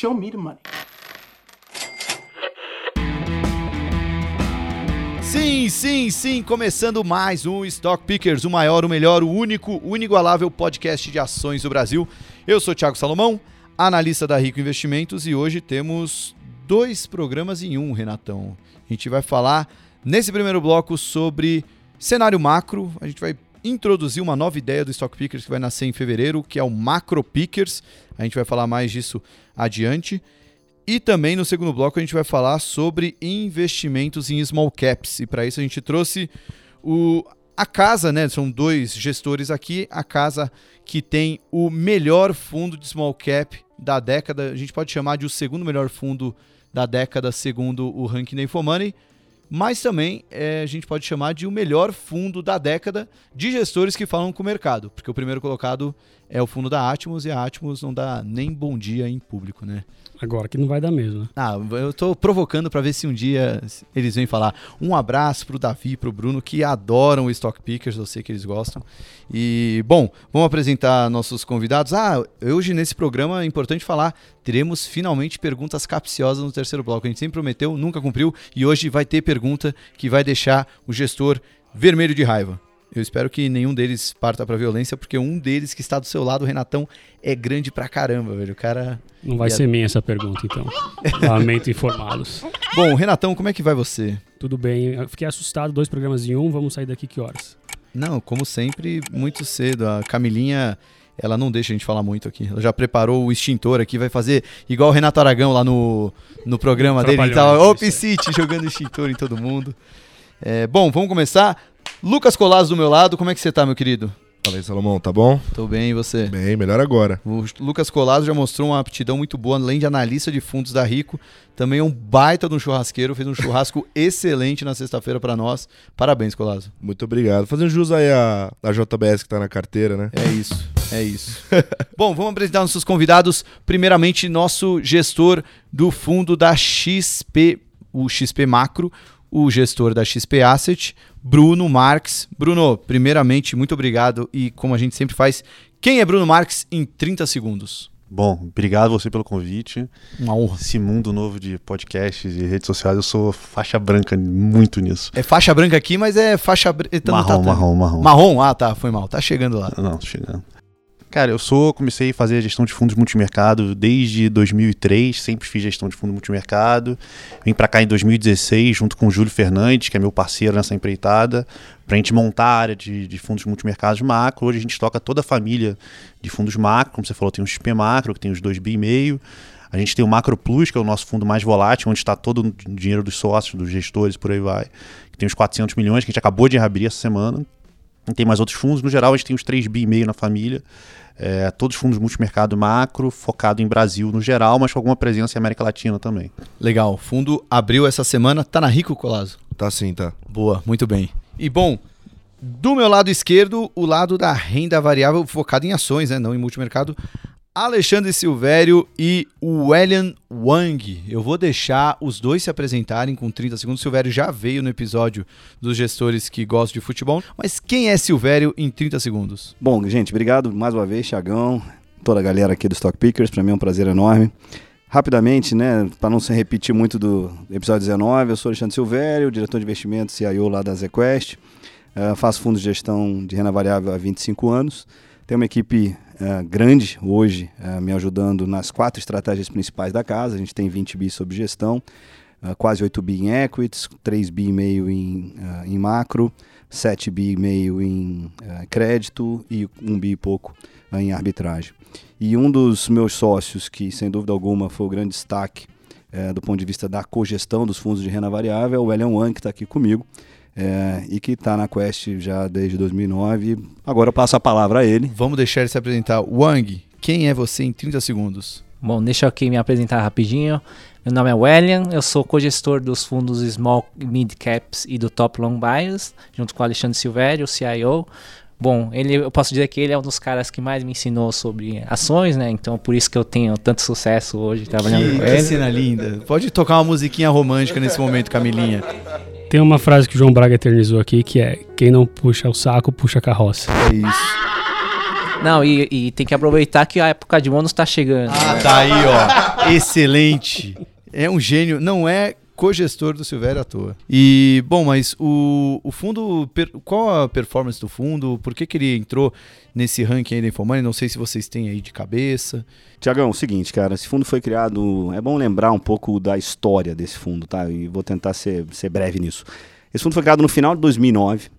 Show me the money. Sim, sim, sim, começando mais um Stock Pickers, o maior, o melhor, o único, o inigualável podcast de ações do Brasil. Eu sou Thiago Salomão, analista da Rico Investimentos e hoje temos dois programas em um, Renatão. A gente vai falar nesse primeiro bloco sobre cenário macro, a gente vai introduzir uma nova ideia do Stock Pickers que vai nascer em fevereiro, que é o Macro Pickers. A gente vai falar mais disso adiante. E também no segundo bloco a gente vai falar sobre investimentos em small caps. E para isso a gente trouxe o, a casa, né? São dois gestores aqui. A casa que tem o melhor fundo de small cap da década. A gente pode chamar de o segundo melhor fundo da década, segundo o ranking da Infomoney. Mas também é, a gente pode chamar de o melhor fundo da década de gestores que falam com o mercado. Porque o primeiro colocado é o fundo da Atmos e a Atmos não dá nem bom dia em público, né? Agora que não vai dar mesmo, né? Ah, eu tô provocando para ver se um dia eles vêm falar. Um abraço pro Davi e pro Bruno, que adoram o Stock Pickers, eu sei que eles gostam. E, bom, vamos apresentar nossos convidados. Ah, hoje nesse programa é importante falar, teremos finalmente perguntas capciosas no terceiro bloco. A gente sempre prometeu, nunca cumpriu, e hoje vai ter pergunta que vai deixar o gestor vermelho de raiva. Eu espero que nenhum deles parta pra violência, porque um deles que está do seu lado, o Renatão, é grande pra caramba, velho. O cara. Não vai ser minha essa pergunta, então. Lamento informá-los. Bom, Renatão, como é que vai você? Tudo bem. Eu fiquei assustado, dois programas em um. Vamos sair daqui que horas? Não, como sempre, muito cedo. A Camilinha, ela não deixa a gente falar muito aqui. Ela já preparou o extintor aqui, vai fazer igual o Renato Aragão lá no, no programa dele. Ele tava Op City jogando extintor em todo mundo. É, bom, vamos começar. Lucas Colasso do meu lado, como é que você tá, meu querido? Fala aí, Salomão, tá bom? Tô bem, e você? Bem, melhor agora. O Lucas Colasso já mostrou uma aptidão muito boa, além de analista de fundos da Rico, também é um baita de um churrasqueiro, fez um churrasco excelente na sexta-feira para nós. Parabéns, Colasso. Muito obrigado. Fazendo jus aí a, a JBS que tá na carteira, né? É isso, é isso. Bom, vamos apresentar nossos convidados. Primeiramente, nosso gestor do fundo da XP, o XP Macro, o gestor da XP Asset, Bruno Marques. Bruno, primeiramente, muito obrigado e como a gente sempre faz, quem é Bruno Marques em 30 segundos? Bom, obrigado você pelo convite. Uma honra. Esse mundo novo de podcasts e redes sociais, eu sou faixa branca muito nisso. É faixa branca aqui, mas é faixa... Então marrom, tá, marrom, marrom. Marrom? Ah, tá, foi mal. Tá chegando lá. Não, chegando. Cara, eu sou, comecei a fazer gestão de fundos multimercado desde 2003, sempre fiz gestão de fundo multimercado. Vim para cá em 2016 junto com o Júlio Fernandes, que é meu parceiro nessa empreitada, para a gente montar a área de, de fundos multimercados macro. Hoje a gente toca toda a família de fundos macro, como você falou, tem o XP Macro, que tem os dois bi meio. A gente tem o Macro Plus, que é o nosso fundo mais volátil, onde está todo o dinheiro dos sócios, dos gestores, por aí vai. Que tem os 400 milhões, que a gente acabou de reabrir essa semana. Tem mais outros fundos. No geral, a gente tem os 3 bi e meio na família. É, todos fundos multimercado macro, focado em Brasil no geral, mas com alguma presença em América Latina também. Legal. O fundo abriu essa semana. Tá na Rico, Colazo? Tá sim, tá. Boa, muito bem. E bom, do meu lado esquerdo, o lado da renda variável focado em ações, né, não em multimercado. Alexandre Silvério e o Elian Wang. Eu vou deixar os dois se apresentarem com 30 segundos. Silvério já veio no episódio dos gestores que gostam de futebol. Mas quem é Silvério em 30 segundos? Bom, gente, obrigado mais uma vez, Thiagão, toda a galera aqui do Stock Pickers. Para mim é um prazer enorme. Rapidamente, né, para não se repetir muito do episódio 19, eu sou Alexandre Silvério, diretor de investimentos CIO lá da ZQuest. Uh, faço fundos de gestão de renda variável há 25 anos. Tenho uma equipe uh, grande hoje uh, me ajudando nas quatro estratégias principais da casa. A gente tem 20 bi sob gestão, uh, quase 8 bi em equities, 3 bi e meio em, em macro, 7 bi e meio em crédito e 1 bi e pouco em arbitragem. E um dos meus sócios, que sem dúvida alguma foi o grande destaque do ponto de vista da cogestão dos fundos de renda variável, é o William Wang, que está aqui comigo é, e que está na Quest já desde 2009. Agora eu passo a palavra a ele. Vamos deixar ele se apresentar. Wang, quem é você em 30 segundos? Bom, deixa eu aqui me apresentar rapidinho. Meu nome é Wellian, eu sou co-gestor dos fundos Small Mid Caps e do Top Long Bias, junto com o Alexandre Silvério, o CIO. Bom, ele, eu posso dizer que ele é um dos caras que mais me ensinou sobre ações, né? Então por isso que eu tenho tanto sucesso hoje trabalhando que, com ele. Que cena linda. Pode tocar uma musiquinha romântica nesse momento, Camilinha. Tem uma frase que o João Braga eternizou aqui que é: quem não puxa o saco, puxa a carroça. É isso. Não, e, e tem que aproveitar que a época de bônus tá chegando. Ah, tá aí, ó. Excelente. É um gênio. Não é cogestor do Silvério à toa. E, bom, mas o, o fundo, per- qual a performance do fundo? Por que, que ele entrou nesse ranking aí da Infomoney? Não sei se vocês têm aí de cabeça. Tiagão, seguinte, cara, esse fundo foi criado. É bom lembrar um pouco da história desse fundo, tá? E vou tentar ser, ser breve nisso. Esse fundo foi criado no final de 2009.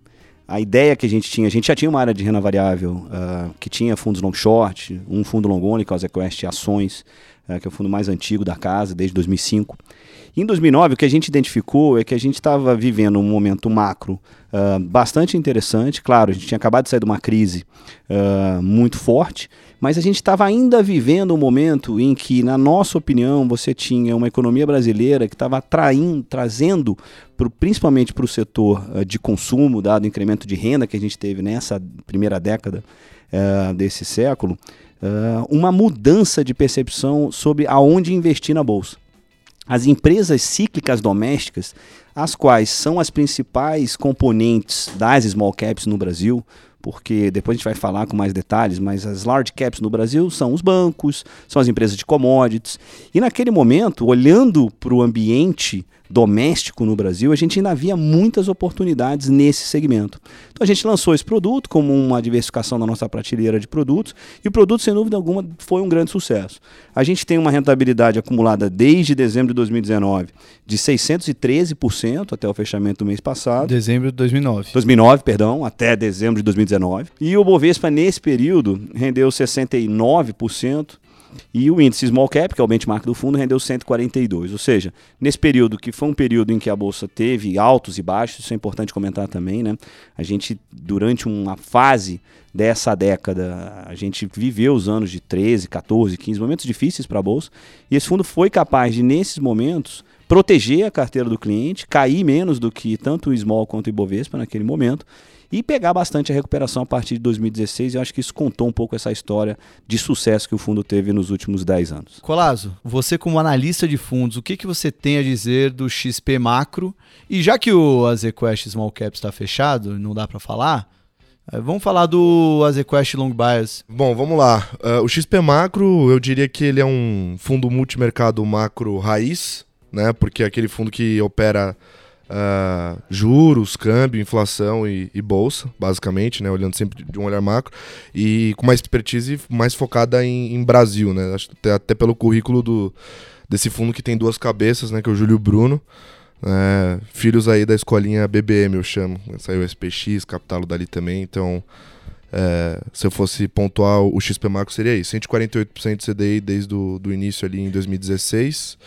A ideia que a gente tinha, a gente já tinha uma área de renda variável ah, que tinha fundos long short, um fundo long only, que é o ZQuest Ações, ah, que é o fundo mais antigo da casa, desde 2005. Em 2009, o que a gente identificou é que a gente estava vivendo um momento macro ah, bastante interessante. Claro, a gente tinha acabado de sair de uma crise ah, muito forte, mas a gente estava ainda vivendo um momento em que, na nossa opinião, você tinha uma economia brasileira que estava trazendo, pro, principalmente para o setor ah, de consumo, dado o incremento de renda que a gente teve nessa primeira década desse século, uma mudança de percepção sobre aonde investir na bolsa. As empresas cíclicas domésticas, as quais são as principais componentes das small caps no Brasil, porque depois a gente vai falar com mais detalhes, mas as large caps no Brasil são os bancos, são as empresas de commodities. E naquele momento, olhando para o ambiente doméstico no Brasil, a gente ainda havia muitas oportunidades nesse segmento. Então a gente lançou esse produto como uma diversificação da nossa prateleira de produtos e o produto, sem dúvida alguma, foi um grande sucesso. A gente tem uma rentabilidade acumulada desde dezembro de 2019 de 613% até o fechamento do mês passado. Dezembro de 2009. 2009, perdão, até dezembro de 2019. E o Bovespa, nesse período, rendeu 69%. E o índice Small Cap, que é o benchmark do fundo, rendeu 142. Ou seja, nesse período que foi um período em que a bolsa teve altos e baixos, isso é importante comentar também, né? A gente, durante uma fase dessa década, a gente viveu os anos de 13, 14, 15 momentos difíceis para a bolsa, e esse fundo foi capaz de, nesses momentos, proteger a carteira do cliente, cair menos do que tanto o Small quanto o Ibovespa naquele momento, e pegar bastante a recuperação a partir de 2016. E eu acho que isso contou um pouco essa história de sucesso que o fundo teve nos últimos 10 anos. Colazo, você como analista de fundos, o que, que você tem a dizer do XP Macro? E já que o Azequest Small Cap está fechado, não dá para falar, eh, vamos falar do Azequest Long Bias. Bom, vamos lá. Uh, o XP Macro, eu diria que ele é um fundo multimercado macro raiz, né? Porque é aquele fundo que opera uh, juros, câmbio, inflação e, e, bolsa, basicamente, né? Olhando sempre de um olhar macro. E com uma expertise mais focada em, em Brasil, né? Até, até pelo currículo do, desse fundo que tem duas cabeças, né? Que é o Júlio Bruno. É, filhos aí da escolinha BBM, eu chamo. Saiu SPX, Capitalo dali também, então... É, se eu fosse pontuar o XP Macro seria isso, 148% de CDI desde o do início ali em 2016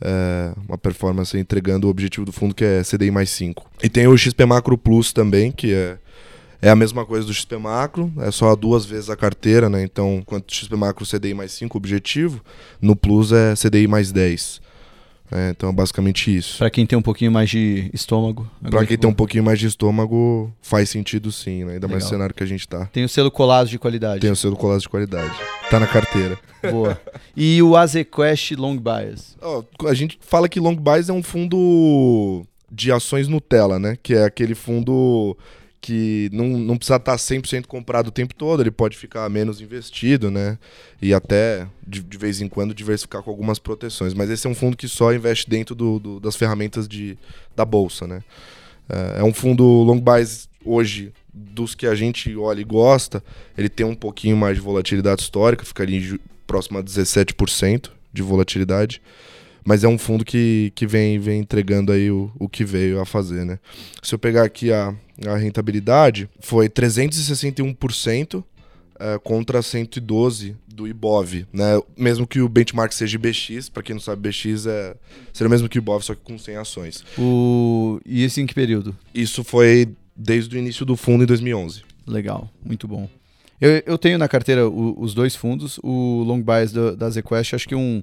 é, uma performance entregando o objetivo do fundo que é CDI mais 5. E tem o XP Macro Plus também, que é, é a mesma coisa do XP Macro, é só duas vezes a carteira, né? Então, quanto XP Macro CDI mais 5 objetivo, no Plus é CDI mais 10. É, então é basicamente isso. Para quem tem um pouquinho mais de estômago. Para quem tem um pouquinho mais de estômago, faz sentido sim, né? Ainda Legal. mais no cenário que a gente tá. Tem o selo colado de qualidade. Tem o selo colado de qualidade. Tá na carteira. Boa. E o Azequest Long Bias? Oh, a gente fala que Long Bias é um fundo de ações Nutella, né? Que é aquele fundo que não, não precisa estar 100% comprado o tempo todo, ele pode ficar menos investido, né? E até, de, de, vez em quando, diversificar com algumas proteções. Mas esse é um fundo que só investe dentro do, do, das ferramentas de, da bolsa, né? É, é um fundo long bias hoje, dos que a gente olha e gosta, ele tem um pouquinho mais de volatilidade histórica, ficaria próximo a 17% de volatilidade mas é um fundo que, que vem, vem entregando aí o, o que veio a fazer, né? Se eu pegar aqui a, a rentabilidade, foi 361% é, contra 112 do Ibov, né? Mesmo que o benchmark seja IBX, para quem não sabe, BX é seria o mesmo que o Ibov, só que com 100 ações. O... E isso em que período? Isso foi desde o início do fundo em 2011. Legal, muito bom. Eu, eu tenho na carteira o, os dois fundos, o Long Bias da, da ZQuest, acho que um,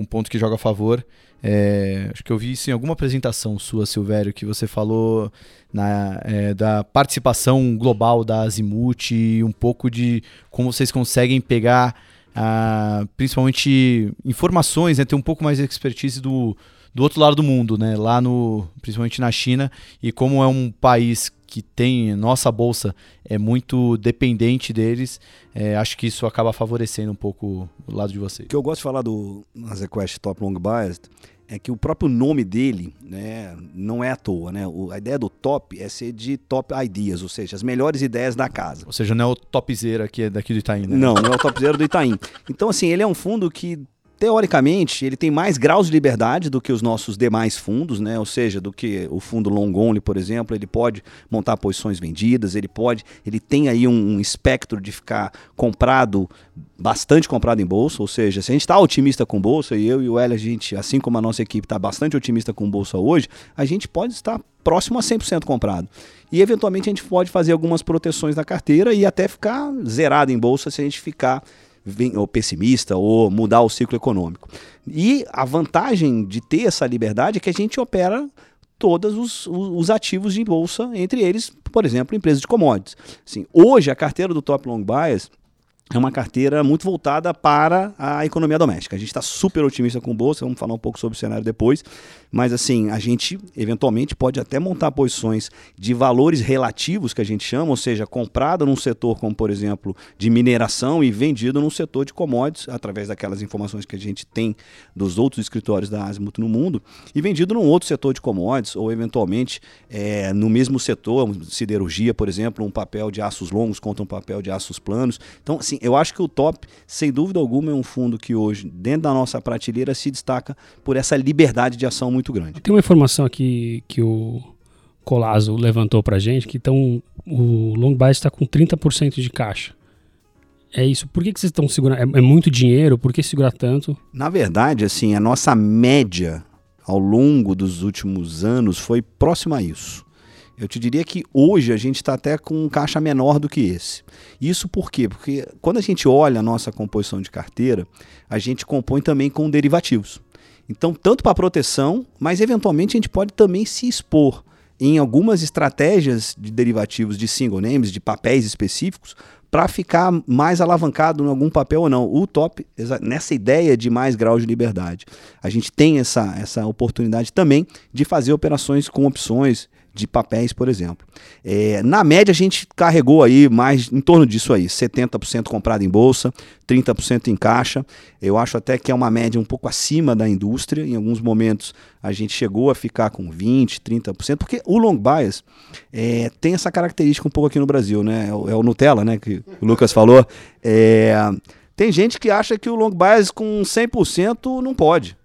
um ponto que joga a favor. É, acho que eu vi isso em alguma apresentação sua, Silvério, que você falou na, é, da participação global da Azimuth e um pouco de como vocês conseguem pegar ah, principalmente informações, né, ter um pouco mais de expertise do, do outro lado do mundo, né, lá no, principalmente na China, e como é um país que tem nossa bolsa é muito dependente deles, é, acho que isso acaba favorecendo um pouco o lado de vocês. O que eu gosto de falar do Nasequest Top Long Biased é que o próprio nome dele né, não é à toa. Né? O, a ideia do top é ser de top ideas, ou seja, as melhores ideias da casa. Ou seja, não é o topzera aqui é daqui do Itaim, né? Não, não é o topzera do Itaim. Então, assim, ele é um fundo que teoricamente, ele tem mais graus de liberdade do que os nossos demais fundos, né? Ou seja, do que o fundo long only, por exemplo, ele pode montar posições vendidas, ele pode, ele tem aí um, um espectro de ficar comprado, bastante comprado em bolsa, ou seja, se a gente está otimista com bolsa, e eu e o Hélio, a gente, assim como a nossa equipe está bastante otimista com bolsa hoje, a gente pode estar próximo a 100% comprado. E eventualmente a gente pode fazer algumas proteções na carteira e até ficar zerado em bolsa se a gente ficar ou pessimista ou mudar o ciclo econômico. E a vantagem de ter essa liberdade é que a gente opera todos os, os, ativos de bolsa, entre eles, por exemplo, empresas de commodities. Assim, hoje, a carteira do Top Long Bias é uma carteira muito voltada para a economia doméstica. A gente está super otimista com bolsa, vamos falar um pouco sobre o cenário depois, mas assim, a gente eventualmente pode até montar posições de valores relativos que a gente chama, ou seja, comprada num setor como, por exemplo, de mineração e vendido num setor de commodities, através daquelas informações que a gente tem dos outros escritórios da Azimuth no mundo, e vendido num outro setor de commodities, ou eventualmente é, no mesmo setor, siderurgia, por exemplo, um papel de aços longos contra um papel de aços planos. Então, assim, eu acho que o top, sem dúvida alguma, é um fundo que hoje, dentro da nossa prateleira, se destaca por essa liberdade de ação muito grande. Tem uma informação aqui que o Colazo levantou pra gente, que então o long buy está com 30% de caixa. É isso. Por que, que vocês estão segurando? É, é, muito dinheiro? Por que segurar tanto? Na verdade, assim, a nossa média ao longo dos últimos anos foi próxima a isso. Eu te diria que hoje a gente está até com um caixa menor do que esse. Isso por quê? Porque quando a gente olha a nossa composição de carteira, a gente compõe também com derivativos. Então, tanto para proteção, mas eventualmente a gente pode também se expor em algumas estratégias de derivativos de single names, de papéis específicos, para ficar mais alavancado em algum papel ou não. O top, nessa ideia de mais grau de liberdade. A gente tem essa, essa oportunidade também de fazer operações com opções de papéis, por exemplo. É, na média, a gente carregou aí mais em torno disso aí, 70% comprado em bolsa, 30% em caixa. Eu acho até que é uma média um pouco acima da indústria. Em alguns momentos a gente chegou a ficar com 20%, 30%, porque o long bias é, tem essa característica um pouco aqui no Brasil, né? É o, é o Nutella, né? Que o Lucas falou. É, tem gente que acha que o long bias com 100% não pode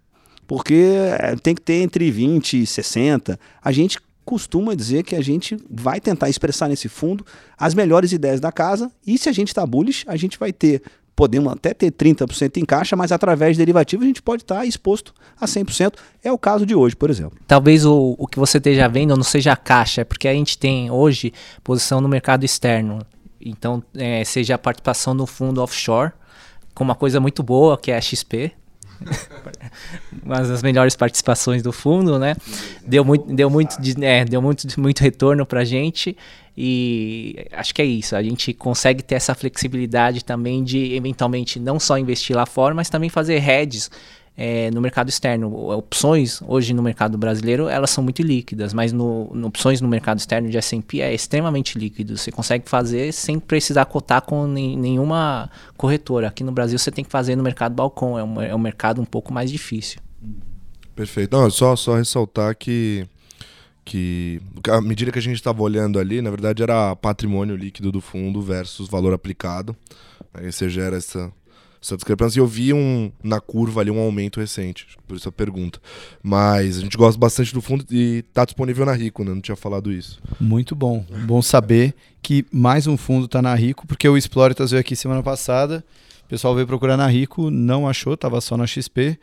porque é, tem que ter entre 20 e 60. A gente costuma dizer que a gente vai tentar expressar nesse fundo as melhores ideias da casa e se a gente está bullish, a gente vai ter, podemos até ter 30% em caixa, mas através de derivativos a gente pode estar tá exposto a 100%. É o caso de hoje, por exemplo. Talvez o, o que você esteja vendo não seja a caixa, é porque a gente tem hoje posição no mercado externo. Então, é, seja a participação no fundo offshore, com uma coisa muito boa, que é a XP, uma das melhores participações do fundo, né? Deu muito, deu muito, é, deu muito, muito retorno para gente e acho que é isso. A gente consegue ter essa flexibilidade também de eventualmente não só investir lá fora, mas também fazer hedges é, no mercado externo. Opções hoje no mercado brasileiro elas são muito líquidas, mas no, no opções no mercado externo de S&P é extremamente líquido. Você consegue fazer sem precisar cotar com nenhuma corretora. Aqui no Brasil você tem que fazer no mercado balcão, é um, é um mercado um pouco mais difícil. Perfeito. Não, só, só ressaltar que que a medida que a gente estava olhando ali, na verdade, era patrimônio líquido do fundo versus valor aplicado. Aí você gera essa, essa discrepância. E eu vi um, na curva ali um aumento recente, por isso a pergunta. Mas a gente gosta bastante do fundo e está disponível na Rico, né? Não tinha falado isso. Muito bom. Bom saber que mais um fundo está na Rico, porque o Exploritas veio aqui semana passada. O pessoal veio procurar na Rico, não achou, estava só na XP.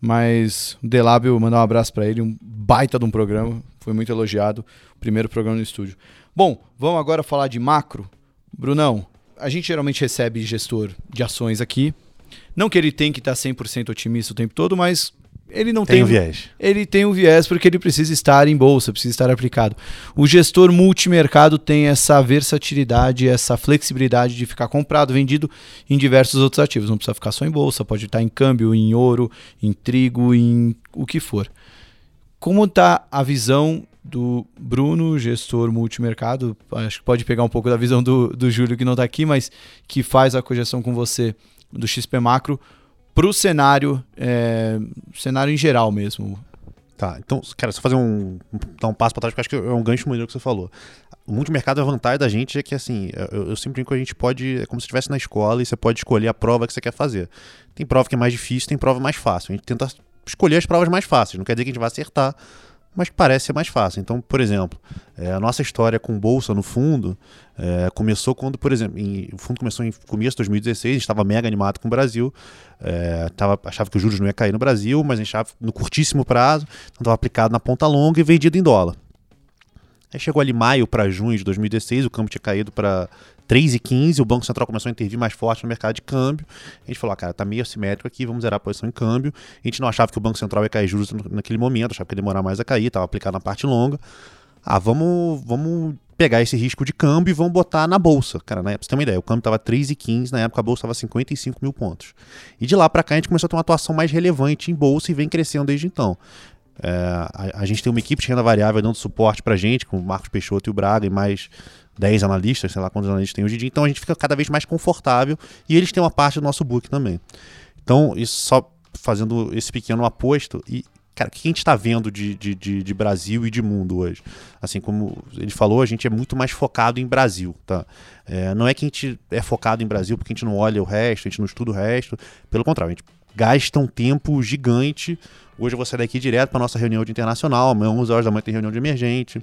Mas o Delábio, mandar um abraço para ele, um baita de um programa, foi muito elogiado, primeiro programa no estúdio. Bom, vamos agora falar de macro. Brunão, a gente geralmente recebe gestor de ações aqui. Não que ele tem que estar 100% otimista o tempo todo, mas ele não tem, tem um viés. Ele tem um viés porque ele precisa estar em bolsa, precisa estar aplicado. O gestor multimercado tem essa versatilidade, essa flexibilidade de ficar comprado, vendido em diversos outros ativos. Não precisa ficar só em bolsa, pode estar em câmbio, em ouro, em trigo, em o que for. Como está a visão do Bruno, gestor multimercado. Acho que pode pegar um pouco da visão do, do Júlio, que não está aqui, mas que faz a projeção com você do XP Macro para o cenário, é, cenário em geral mesmo. Tá, então, cara, só fazer um. dar um passo para trás, porque acho que é um gancho maneiro que você falou. O multimercado, a vantagem da gente é que, assim, eu, eu sempre digo que a gente pode. É como se estivesse na escola e você pode escolher a prova que você quer fazer. Tem prova que é mais difícil, tem prova mais fácil. A gente tenta escolher as provas mais fáceis. Não quer dizer que a gente vai acertar, mas parece ser mais fácil. Então, por exemplo, é, a nossa história com bolsa no fundo é, começou quando, por exemplo, em, o fundo começou em começo de 2016, a gente estava mega animado com o Brasil, é, tava, achava que os juros não ia cair no Brasil, mas achava no curtíssimo prazo, então estava aplicado na ponta longa e vendido em dólar. Aí chegou ali maio para junho de 2016, o câmbio tinha caído para 3,15, o Banco Central começou a intervir mais forte no mercado de câmbio. A gente falou, ah, cara, tá meio assimétrico aqui, vamos zerar a posição em câmbio. A gente não achava que o Banco Central ia cair juros naquele momento, achava que ia demorar mais a cair, estava aplicado na parte longa. Ah, vamos, vamos pegar esse risco de câmbio e vamos botar na bolsa. Cara, na época, você tem uma ideia, o câmbio estava 3,15, na época a bolsa estava 55 mil pontos. E de lá para cá a gente começou a ter uma atuação mais relevante em bolsa e vem crescendo desde então. É, a, a, gente tem uma equipe de renda variável dando suporte para gente, com o Marcos Peixoto e o Braga e mais 10 analistas, sei lá quantos analistas tem hoje em dia, então a gente fica cada vez mais confortável e eles têm uma parte do nosso book também. Então, isso só fazendo esse pequeno aposto e cara, o que a gente está vendo de, de, de, de, Brasil e de mundo hoje? Assim, como ele falou, a gente é muito mais focado em Brasil, tá? É, não é que a gente é focado em Brasil porque a gente não olha o resto, a gente não estuda o resto, pelo contrário, a gente gasta um tempo gigante. Hoje eu vou sair daqui direto para nossa reunião de internacional, amanhã 11 horas da manhã tem reunião de emergente.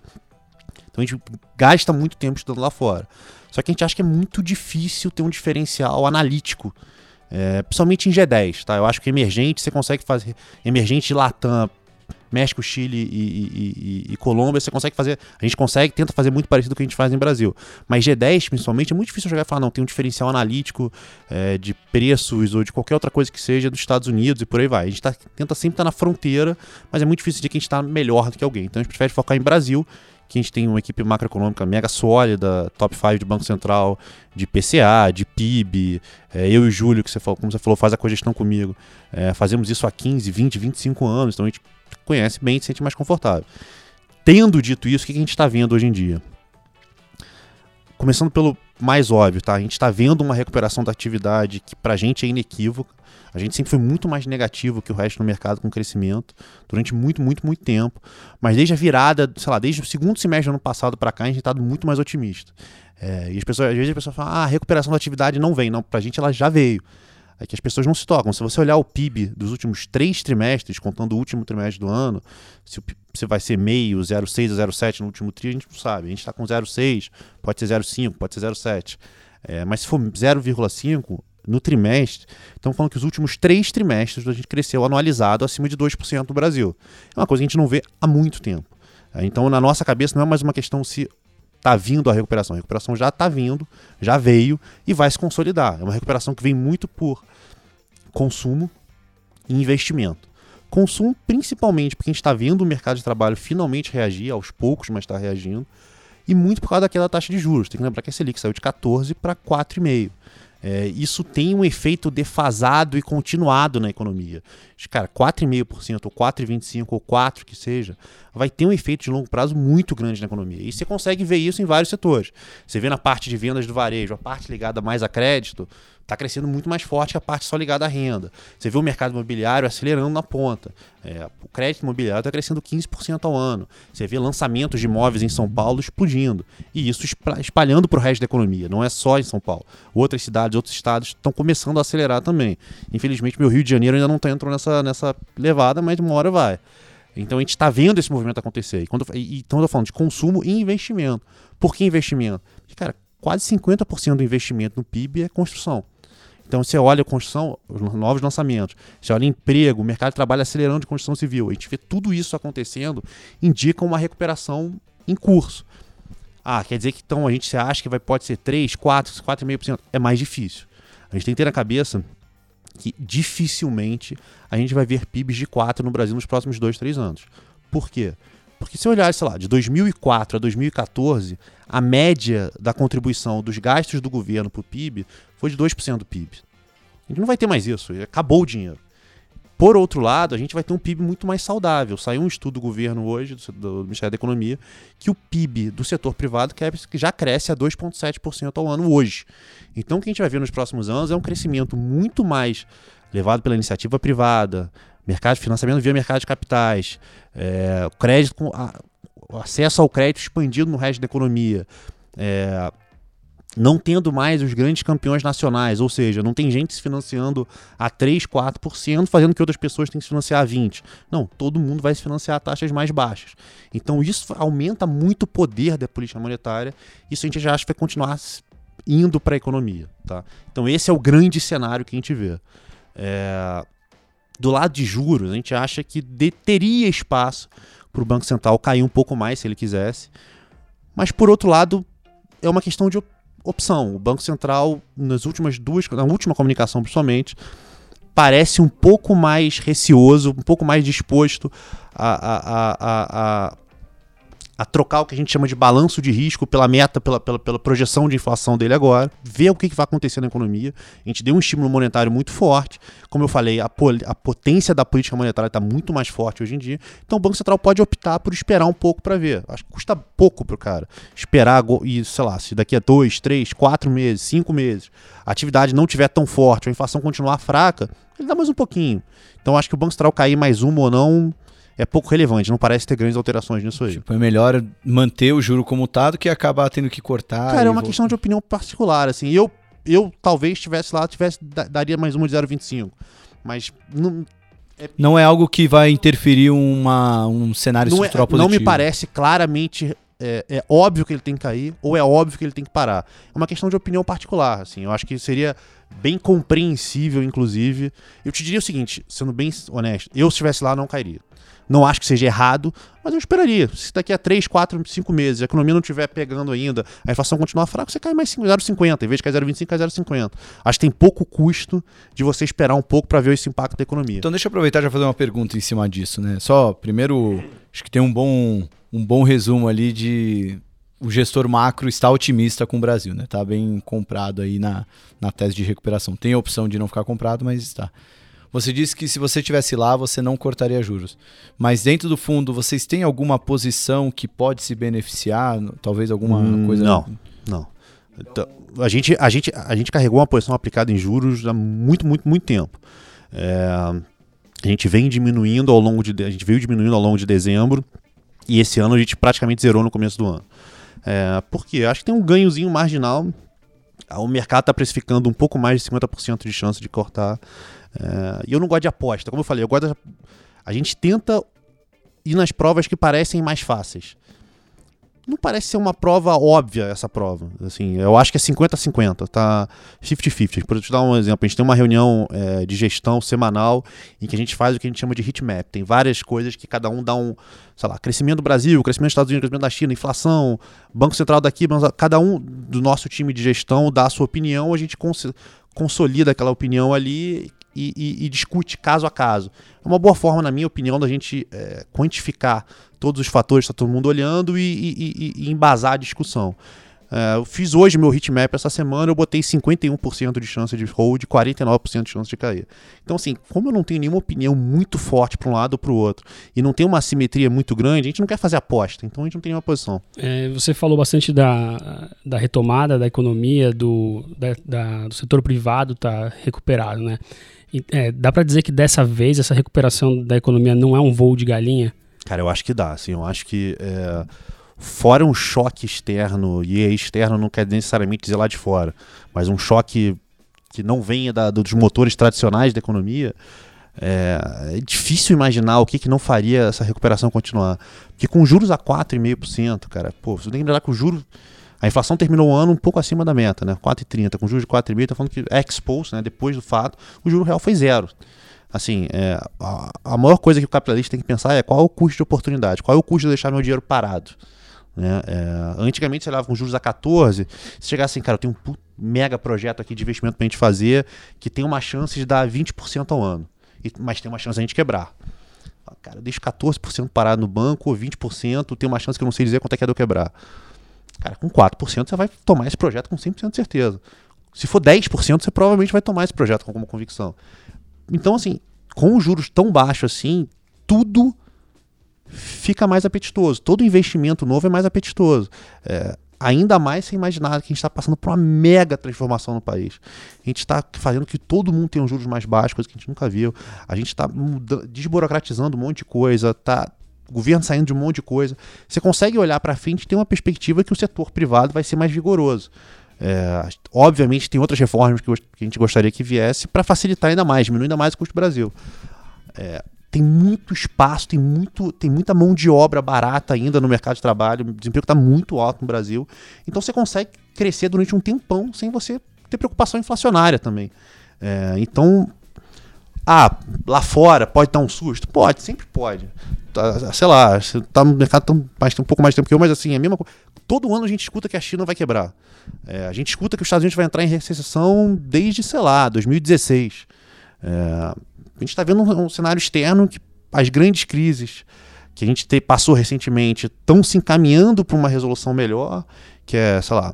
Então a gente gasta muito tempo estudando lá fora. Só que a gente acha que é muito difícil ter um diferencial analítico, é, principalmente em G10. Tá? Eu acho que emergente você consegue fazer. Emergente de Latam, México, Chile e, e, e, e, Colômbia, você consegue fazer. A gente consegue, tenta fazer muito parecido com o que a gente faz no Brasil. Mas G10, principalmente, é muito difícil jogar e falar, não, tem um diferencial analítico é, de preços ou de qualquer outra coisa que seja dos Estados Unidos e por aí vai. A gente tá, tenta sempre estar tá na fronteira, mas é muito difícil dizer que a gente está melhor do que alguém. Então a gente prefere focar em Brasil que a gente tem uma equipe macroeconômica mega sólida, top 5 de Banco Central, de PCA, de PIB. É, eu e o Júlio, que você falou, como você falou, faz a cogestão comigo. É, fazemos isso há 15, 20, 25 anos, então a gente conhece bem e se sente mais confortável. Tendo dito isso, o que a gente está vendo hoje em dia? Começando pelo mais óbvio, tá? A gente está vendo uma recuperação da atividade que para a gente é inequívoca. A gente sempre foi muito mais negativo que o resto do mercado com crescimento durante muito, muito, muito tempo. Mas desde a virada, sei lá, desde o segundo semestre do ano passado para cá, a gente está muito mais otimista. É, e as pessoas, às vezes a pessoa fala, ah, a recuperação da atividade não vem. Não, para a gente ela já veio. É que as pessoas não se tocam. Se você olhar o PIB dos últimos três trimestres, contando o último trimestre do ano, se, se vai ser meio, 0,6 ou 0,7 no último tri, a gente não sabe. A gente está com 0,6, pode ser 0,5, pode ser 0,7. É, mas se for 0,5, no trimestre, estamos falando que os últimos três trimestres a gente cresceu anualizado acima de 2% no Brasil. É uma coisa que a gente não vê há muito tempo. É, então, na nossa cabeça, não é mais uma questão se está vindo a recuperação. A recuperação já está vindo, já veio e vai se consolidar. É uma recuperação que vem muito por consumo e investimento. Consumo principalmente porque a gente está vendo o mercado de trabalho finalmente reagir, aos poucos, mas está reagindo. E muito por causa daquela taxa de juros. Tem que lembrar que a Selic saiu de 14 para 4,5. É, isso tem um efeito defasado e continuado na economia. Cara, 4,5% ou 4,25% ou 4% que seja, vai ter um efeito de longo prazo muito grande na economia. E você consegue ver isso em vários setores. Você vê na parte de vendas do varejo, a parte ligada mais a crédito, está crescendo muito mais forte que a parte só ligada à renda. Você vê o mercado imobiliário acelerando na ponta. É, o crédito imobiliário está crescendo 15% ao ano. Você vê lançamentos de imóveis em São Paulo explodindo. E isso espalhando para o resto da economia. Não é só em São Paulo. Outras cidades, outros estados estão começando a acelerar também. Infelizmente, meu Rio de Janeiro ainda não está entrando nessa, nessa levada, mas uma hora vai. Então a gente está vendo esse movimento acontecer. E quando, e, então eu estou falando de consumo e investimento. Por que investimento? Porque, cara, quase 50% do investimento no PIB é construção. Então você olha a construção, os novos lançamentos, você olha emprego, o mercado de trabalho acelerando de construção civil, a gente vê tudo isso acontecendo, indica uma recuperação em curso. Ah, quer dizer que então a gente se acha que vai, pode ser 3, 4, 4,5%. É mais difícil. A gente tem que ter na cabeça que dificilmente a gente vai ver PIBs de 4 no Brasil nos próximos 2, 3 anos. Por quê? Porque se olhar, sei lá, de 2004 a 2014, a média da contribuição dos gastos do governo para o PIB foi de 2% do PIB. A gente não vai ter mais isso, acabou o dinheiro. Por outro lado, a gente vai ter um PIB muito mais saudável. Saiu um estudo do governo hoje, do, do Ministério da Economia, que o PIB do setor privado já cresce a 2,7% ao ano hoje. Então, o que a gente vai ver nos próximos anos é um crescimento muito mais levado pela iniciativa privada, mercado financiamento via mercado de capitais, é, crédito, a, acesso ao crédito expandido no resto da economia. É, não tendo mais os grandes campeões nacionais, ou seja, não tem gente se financiando a 3, 4%, fazendo que outras pessoas tenham que se financiar a 20%. Não, todo mundo vai se financiar a taxas mais baixas. Então isso aumenta muito o poder da política monetária, isso a gente já acha que vai continuar indo para a economia. Tá? Então esse é o grande cenário que a gente vê. É... Do lado de juros, a gente acha que de, teria espaço para o Banco Central cair um pouco mais se ele quisesse. Mas por outro lado, é uma questão de opção. O Banco Central, nas últimas duas, na última comunicação principalmente, parece um pouco mais receoso, um pouco mais disposto a, a, a, a a trocar o que a gente chama de balanço de risco pela meta, pela, pela, pela projeção de inflação dele agora, ver o que, que vai acontecer na economia. A gente deu um estímulo monetário muito forte. Como eu falei, a, a potência da política monetária está muito mais forte hoje em dia. Então o Banco Central pode optar por esperar um pouco para ver. Acho que custa pouco para o cara esperar e, sei lá, se daqui a dois, três, quatro meses, cinco meses, a atividade não tiver tão forte, a inflação continuar fraca, ele dá mais um pouquinho. Então acho que o Banco Central cair mais uma ou não é pouco relevante, não parece ter grandes alterações nisso aí. Tipo, é melhor manter o juro como tá do que acabar tendo que cortar. Cara, é uma questão de opinião particular, assim. Eu, eu talvez estivesse lá, tivesse, daria mais uma de 0,25. Mas não, é... Não é algo que vai interferir uma, um cenário não estrutural é, positivo. Não me parece claramente é, é, óbvio que ele tem que cair ou é óbvio que ele tem que parar. É uma questão de opinião particular, assim. Eu acho que seria bem compreensível, inclusive. Eu te diria o seguinte, sendo bem honesto, eu se estivesse lá não cairia. Não acho que seja errado, mas eu esperaria. Se daqui a 3, 4, 5 meses a economia não estiver pegando ainda, a inflação continuar fraca, você cai mais 0,50. Em vez de cair 0,25, cai 0,50. Acho que tem pouco custo de você esperar um pouco para ver esse impacto da economia. Então deixa eu aproveitar e já fazer uma pergunta em cima disso, né? Só, primeiro, acho que tem um bom, um bom resumo ali de o gestor macro está otimista com o Brasil, né? Tá bem comprado aí na, na tese de recuperação. Tem a opção de não ficar comprado, mas está. Você disse que se você estivesse lá, você não cortaria juros. Mas dentro do fundo, vocês têm alguma posição que pode se beneficiar? Talvez alguma hum, coisa. Não, não. Então, a, gente, a, gente, a gente carregou uma posição aplicada em juros há muito, muito, muito tempo. É, a gente vem diminuindo ao longo de. A gente veio diminuindo ao longo de dezembro. E esse ano a gente praticamente zerou no começo do ano. É, por quê? Acho que tem um ganhozinho marginal. O mercado está precificando um pouco mais de 50% de chance de cortar. É, e eu não gosto de aposta. Como eu falei, eu gosto de, a gente tenta ir nas provas que parecem mais fáceis. Não parece ser uma prova óbvia essa prova. Assim, eu acho que é 50-50, tá 50-50. Por te dar um exemplo, a gente tem uma reunião é, de gestão semanal em que a gente faz o que a gente chama de heat map. Tem várias coisas que cada um dá um, sei lá, crescimento do Brasil, crescimento dos Estados Unidos, crescimento da China, inflação, Banco Central daqui, cada um do nosso time de gestão dá a sua opinião, a gente cons consolida aquela opinião ali e, e, e, discute caso a caso. É uma boa forma, na minha opinião, da gente é, quantificar todos os fatores está todo mundo olhando e, e embasar a discussão. É, eu fiz hoje meu hitmap essa semana, eu botei 51% de chance de hold e 49% de chance de cair. Então, assim, como eu não tenho nenhuma opinião muito forte para um lado ou para o outro, e não tem uma simetria muito grande, a gente não quer fazer aposta, então a gente não tem nenhuma posição. É, você falou bastante da, da retomada da economia, do, da, da, do setor privado tá recuperado, né? É, dá para dizer que dessa vez essa recuperação da economia não é um voo de galinha? Cara, eu acho que dá. Assim, eu acho que é, fora um choque externo, e externo não quer necessariamente dizer lá de fora, mas um choque que não venha da, dos motores tradicionais da economia, é, é, difícil imaginar o que, que não faria essa recuperação continuar. Porque com juros a 4,5%, cara, pô, você tem que lembrar que o juro a inflação terminou o ano um pouco acima da meta, né? 4,30, com juros de 4,5, tá falando que ex-post, né? Depois do fato, o juro real foi zero. Assim, é, a, a, maior coisa que o capitalista tem que pensar é qual é o custo de oportunidade, qual é o custo de deixar meu dinheiro parado. Né? É, antigamente você levava com juros a 14, se chegasse assim, cara, eu tenho um mega projeto aqui de investimento pra gente fazer que tem uma chance de dar 20% ao ano, e, mas tem uma chance de a gente quebrar. Cara, deixa 14% parado no banco, ou 20%, tem uma chance que eu não sei dizer quanto é que é de eu quebrar. Cara, com 4% você vai tomar esse projeto com 100% de certeza. Se for 10%, você provavelmente vai tomar esse projeto com alguma convicção. Então, assim, com os juros tão baixos assim, tudo fica mais apetitoso. Todo investimento novo é mais apetitoso. É, ainda mais sem imaginar que a gente está passando por uma mega transformação no país. A gente está fazendo que todo mundo tenha um juros mais baixos, coisa que a gente nunca viu. A gente está desburocratizando um monte de coisa, tá o governo saindo de um monte de coisa. Você consegue olhar para frente e ter uma perspectiva que o setor privado vai ser mais vigoroso. É, obviamente tem outras reformas que, a gente gostaria que viesse para facilitar ainda mais, diminuir ainda mais o custo do Brasil. É, tem muito espaço, tem, muito, tem muita mão de obra barata ainda no mercado de trabalho, o desemprego está muito alto no Brasil. Então você consegue crescer durante um tempão sem você ter preocupação inflacionária também. É, então, ah, lá fora pode dar um susto? Pode, sempre pode. Tá, sei lá, você tá no mercado tão, mais, um pouco mais tempo que eu, mas assim, é a mesma coisa. Todo ano a gente escuta que a China vai quebrar. É, a gente escuta que os Estados Unidos vai entrar em recessão desde, sei lá, 2016. É, a gente está vendo um, um, cenário externo que as grandes crises que a gente te, passou recentemente estão se encaminhando para uma resolução melhor, que é, sei lá,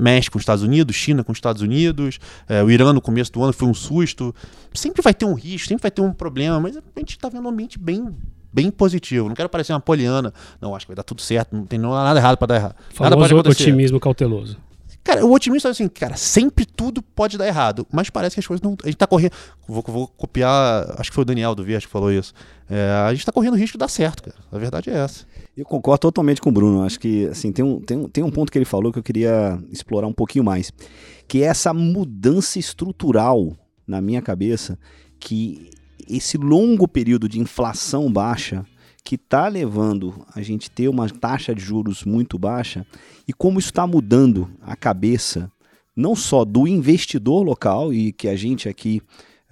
México com os Estados Unidos, China com os Estados Unidos, é, o Irã no começo do ano foi um susto. Sempre vai ter um risco, sempre vai ter um problema, mas a gente está vendo um ambiente bem, bem positivo. Não quero parecer uma poliana. Não, acho que vai dar tudo certo, não tem nada errado para dar errado. Famoso nada pode otimismo cauteloso. Cara, o otimismo é assim, cara, sempre tudo pode dar errado, mas parece que as coisas não. A gente tá correndo. Vou, vou copiar, acho que foi o Daniel do Vias que falou isso. É, a gente tá correndo risco de dar certo, cara. A verdade é essa. Eu concordo totalmente com o Bruno. Acho que assim, tem, um, tem, um, tem um ponto que ele falou que eu queria explorar um pouquinho mais. Que é essa mudança estrutural na minha cabeça, que esse longo período de inflação baixa que está levando a gente ter uma taxa de juros muito baixa e como isso está mudando a cabeça não só do investidor local e que a gente aqui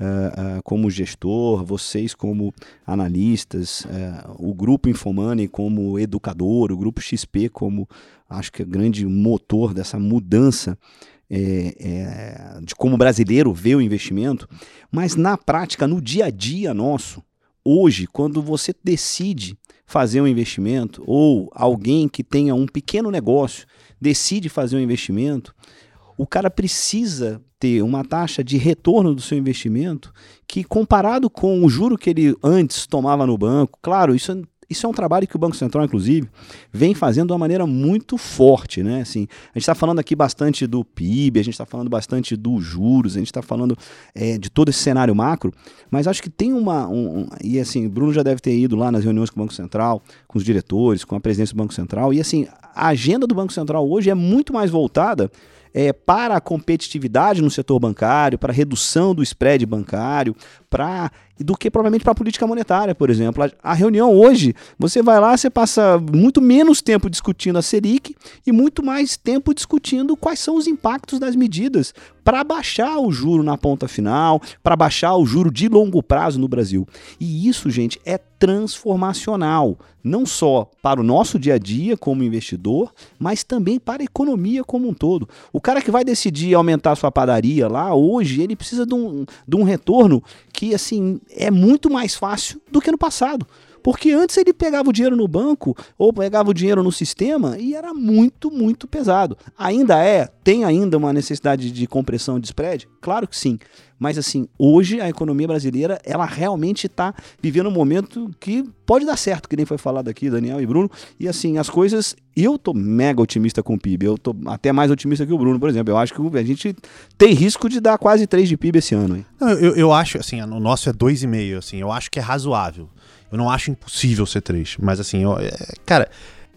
uh, uh, como gestor, vocês como analistas, uh, o grupo Infomani como educador, o grupo XP como acho que é grande motor dessa mudança é, é, de como o brasileiro vê o investimento, mas na prática, no dia a dia nosso, hoje, quando você decide fazer um investimento, ou alguém que tenha um pequeno negócio decide fazer um investimento, o cara precisa ter uma taxa de retorno do seu investimento que, comparado com o juro que ele antes tomava no banco, claro, isso isso é um trabalho que o Banco Central, inclusive, vem fazendo de uma maneira muito forte, né? Assim, a gente está falando aqui bastante do PIB, a gente está falando bastante dos juros, a gente está falando é, de todo esse cenário macro, mas acho que tem uma. Um, um, e assim, Bruno já deve ter ido lá nas reuniões com o Banco Central, com os diretores, com a presidência do Banco Central, e assim, a agenda do Banco Central hoje é muito mais voltada é, para a competitividade no setor bancário, para a redução do spread bancário, para do que provavelmente para a política monetária, por exemplo. A, a, reunião hoje, você vai lá, você passa muito menos tempo discutindo a Selic e muito mais tempo discutindo quais são os impactos das medidas para baixar o juro na ponta final, para baixar o juro de longo prazo no Brasil. E isso, gente, é transformacional, não só para o nosso dia a dia como investidor, mas também para a economia como um todo. O cara que vai decidir aumentar sua padaria lá hoje, ele precisa de um, de um retorno que assim é muito mais fácil do que no passado. Porque antes ele pegava o dinheiro no banco ou pegava o dinheiro no sistema e era muito, muito pesado. Ainda é? Tem ainda uma necessidade de compressão de spread? Claro que sim. Mas assim, hoje a economia brasileira, ela realmente está vivendo um momento que pode dar certo, que nem foi falado aqui, Daniel e Bruno. E assim, as coisas. Eu tô mega otimista com o PIB. Eu tô até mais otimista que o Bruno, por exemplo. Eu acho que a gente tem risco de dar quase 3 de PIB esse ano. Hein? Eu, eu acho, assim, o nosso é 2,5, assim, eu acho que é razoável. Eu não acho impossível ser 3, mas assim, eu, é, cara,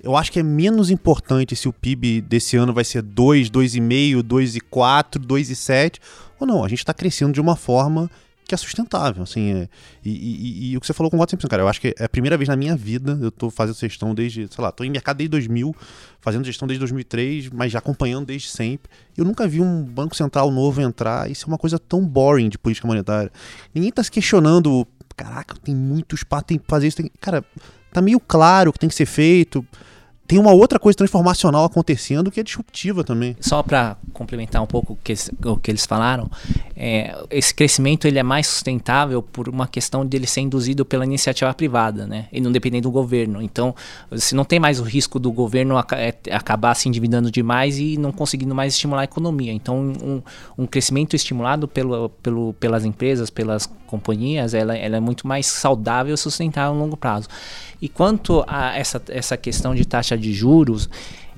eu acho que é menos importante se o PIB desse ano vai ser 2, 2,5, 2,4, 2,7 ou não. A gente está crescendo de uma forma que é sustentável, assim, é, e, e, e, o que você falou com o 100%, cara, eu acho que é a primeira vez na minha vida, eu tô fazendo gestão desde, sei lá, tô em mercado desde 2000, fazendo gestão desde 2003, mas já acompanhando desde sempre, eu nunca vi um banco central novo entrar, isso é uma coisa tão boring de política monetária, ninguém tá se questionando caraca, tem muito espaço, tem que fazer isso. Tem... Cara, tá meio claro o que tem que ser feito. Tem uma outra coisa transformacional acontecendo que é disruptiva também. Só para complementar um pouco o que, o que eles falaram, é, esse crescimento ele é mais sustentável por uma questão dele ser induzido pela iniciativa privada, né? E não depender do governo. Então, se não tem mais o risco do governo é, acabar se endividando demais e não conseguindo mais estimular a economia. Então, um, um crescimento estimulado pelo, pelo, pelas empresas, pelas companhias, ela, ela é muito mais saudável e sustentável a longo prazo. E quanto a essa, essa questão de taxa de juros,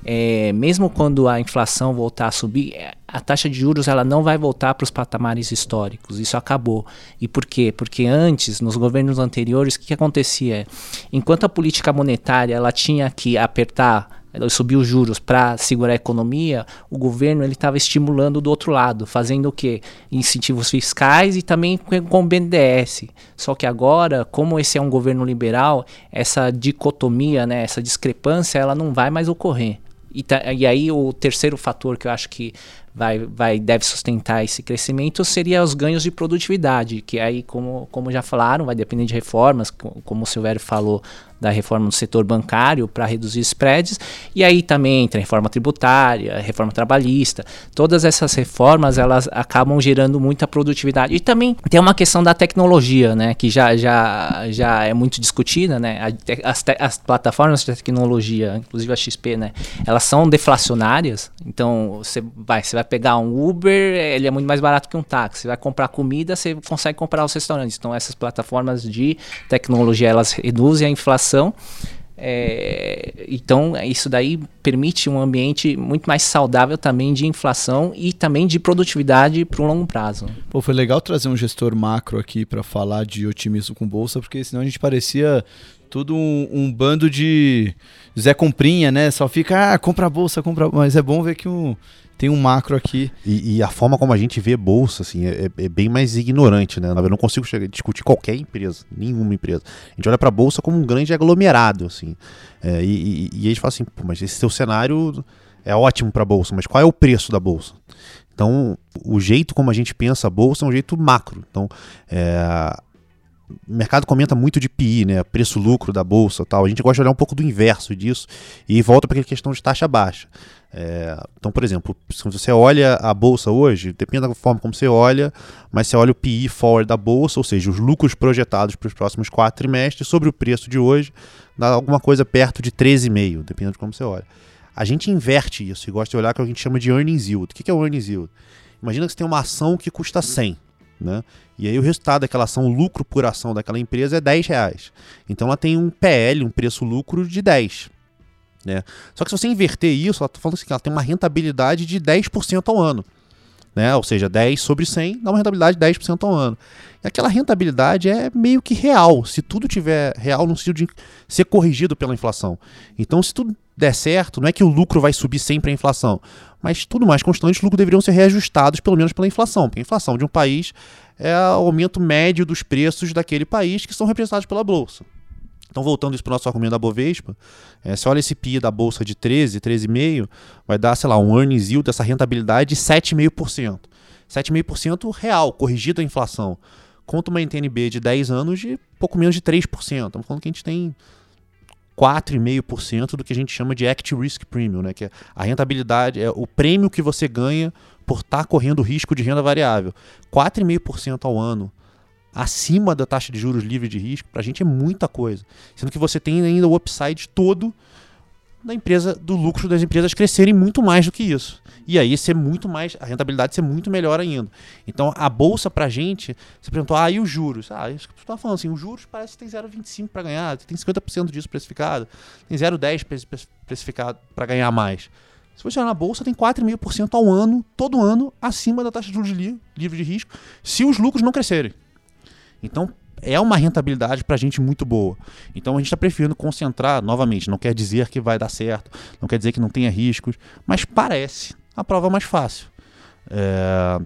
é, mesmo quando a inflação voltar a subir, a taxa de juros ela não vai voltar para os patamares históricos. Isso acabou. E por quê? Porque antes, nos governos anteriores, o que, que acontecia? Enquanto a política monetária ela tinha que apertar subir os juros para segurar a economia, o governo ele estava estimulando do outro lado, fazendo o quê? Incentivos fiscais e também com o BNDES. Só que agora, como esse é um governo liberal, essa dicotomia, né, essa discrepância, ela não vai mais ocorrer. E, tá, e, aí o terceiro fator que eu acho que vai, vai, deve sustentar esse crescimento seria os ganhos de produtividade, que aí, como, como já falaram, vai depender de reformas, como o Silvério falou, da reforma no setor bancário para reduzir spreads, e aí também entra a reforma tributária, a reforma trabalhista, todas essas reformas elas acabam gerando muita produtividade. E também tem uma questão da tecnologia, né, que já, já, já é muito discutida, né, as, as plataformas de tecnologia, inclusive a XP, né, elas são deflacionárias, então você vai, você vai pegar um Uber, ele é muito mais barato que um táxi, você vai comprar comida, você consegue comprar os restaurantes, então essas plataformas de tecnologia, elas reduzem a inflação é, então, isso daí permite um ambiente muito mais saudável também de inflação e também de produtividade para um longo prazo. Pô, foi legal trazer um gestor macro aqui para falar de otimismo com bolsa, porque senão a gente parecia tudo um, um, bando de Zé Comprinha, né? Só fica, ah, compra a bolsa, compra. Mas é bom ver que um, tem um macro aqui. E, e, a forma como a gente vê bolsa, assim, é, é bem mais ignorante, né? Eu não consigo chegar, discutir qualquer empresa, nenhuma empresa. A gente olha para a bolsa como um grande aglomerado, assim. É, e, e, e, a gente fala assim, mas esse seu cenário é ótimo para a bolsa, mas qual é o preço da bolsa? Então, o jeito como a gente pensa a bolsa é um jeito macro. Então, é, o mercado comenta muito de PI, né? Preço-lucro da bolsa tal. A gente gosta de olhar um pouco do inverso disso e volta para aquela questão de taxa baixa. É, então, por exemplo, se você olha a bolsa hoje, depende da forma como você olha, mas você olha o PI forward da bolsa, ou seja, os lucros projetados para os próximos quatro trimestres sobre o preço de hoje, dá alguma coisa perto de 13,5, dependendo de como você olha. A gente inverte isso e gosta de olhar o que a gente chama de earnings yield. O que é o earnings yield? Imagina que você tem uma ação que custa 100. Né? E aí o resultado daquela ação, o lucro por ação daquela empresa é 10 reais. Então ela tem um PL, um preço-lucro de 10. Né? Só que se você inverter isso, ela está falando assim, ela tem uma rentabilidade de 10% ao ano. Né? Ou seja, 10 sobre 100 dá uma rentabilidade de 10% ao ano. E aquela rentabilidade é meio que real, se tudo tiver real no sentido de ser corrigido pela inflação. Então, se tudo der certo, não é que o lucro vai subir sempre a inflação, mas tudo mais constante, os lucros deveriam ser reajustados pelo menos pela inflação, porque a inflação de um país é o aumento médio dos preços daquele país que são representados pela bolsa. Então, voltando isso para o nosso argumento da Bovespa, é, olha esse PI da bolsa de 13, 13,5, vai dar, sei lá, um earnings yield dessa rentabilidade de 7,5%. 7,5% real, corrigido a inflação. Conta uma NTNB de 10 anos de pouco menos de 3%. Estamos falando que a gente tem 4,5% do que a gente chama de Act Risk Premium, né? que é a rentabilidade, é o prêmio que você ganha por estar tá correndo risco de renda variável. 4,5% ao ano acima da taxa de juros livre de risco, para a gente é muita coisa. Sendo que você tem ainda o upside todo da empresa, do lucro das empresas crescerem muito mais do que isso. E aí ser muito mais, a rentabilidade ser muito melhor ainda. Então a bolsa pra gente, você perguntou, ah, e os juros? Ah, isso que você estava falando assim, os juros parece que tem 0,25 para ganhar, tem 50% disso precificado, tem 0,10 precificado para ganhar mais. Se você olhar na bolsa, tem 4,5% ao ano, todo ano, acima da taxa de juros livre de risco, se os lucros não crescerem. Então, é uma rentabilidade para a gente muito boa. Então a gente está preferindo concentrar, novamente, não quer dizer que vai dar certo, não quer dizer que não tenha riscos, mas parece a prova mais fácil. É...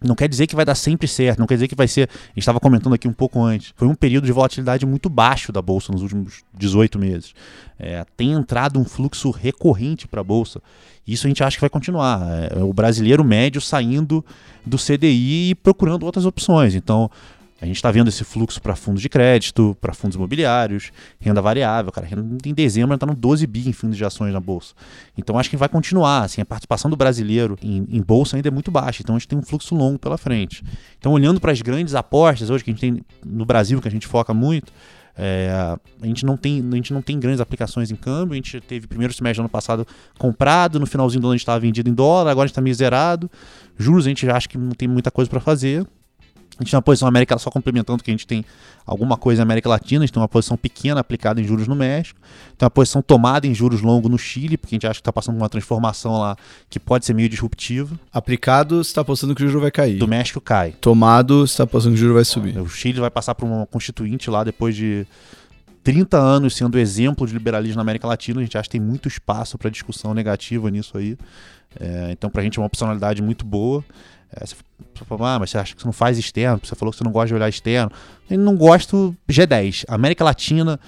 Não quer dizer que vai dar sempre certo, não quer dizer que vai ser. A gente estava comentando aqui um pouco antes. Foi um período de volatilidade muito baixo da Bolsa nos últimos 18 meses. É, tem entrado um fluxo recorrente para a Bolsa. Isso a gente acha que vai continuar. É, o brasileiro médio saindo do CDI e procurando outras opções. Então, A gente está vendo esse fluxo para fundos de crédito, para fundos imobiliários, renda variável. Cara, em dezembro está no 12 bi em fundos de ações na bolsa. Então acho que vai continuar. Assim, a participação do brasileiro em, em, bolsa ainda é muito baixa. Então a gente tem um fluxo longo pela frente. Então olhando para as grandes apostas hoje que a gente tem no Brasil, que a gente foca muito, é, a, gente não tem, a gente não tem grandes aplicações em câmbio. A gente teve primeiro semestre do ano passado comprado, no finalzinho do ano a gente estava vendido em dólar, agora a gente está miserado. Juros a gente acha que não tem muita coisa para fazer. A gente tem uma posição América só complementando que a gente tem alguma coisa na América Latina, a gente tem uma posição pequena aplicada em juros no México, tem uma posição tomada em juros longos no Chile, porque a gente acha que está passando por uma transformação lá que pode ser meio disruptiva. Aplicado, você está apostando que o juro vai cair. Do México cai. Tomado, você está apostando que o juro vai subir. O Chile vai passar por uma constituinte lá depois de 30 anos sendo exemplo de liberalismo na América Latina, a gente acha que tem muito espaço para discussão negativa nisso aí. É, então, para a gente é uma opcionalidade muito boa. É, você falou, ah, mas você acha que você não faz externo? Você falou que você não gosta de olhar externo. Eu não gosto G10. América Latina,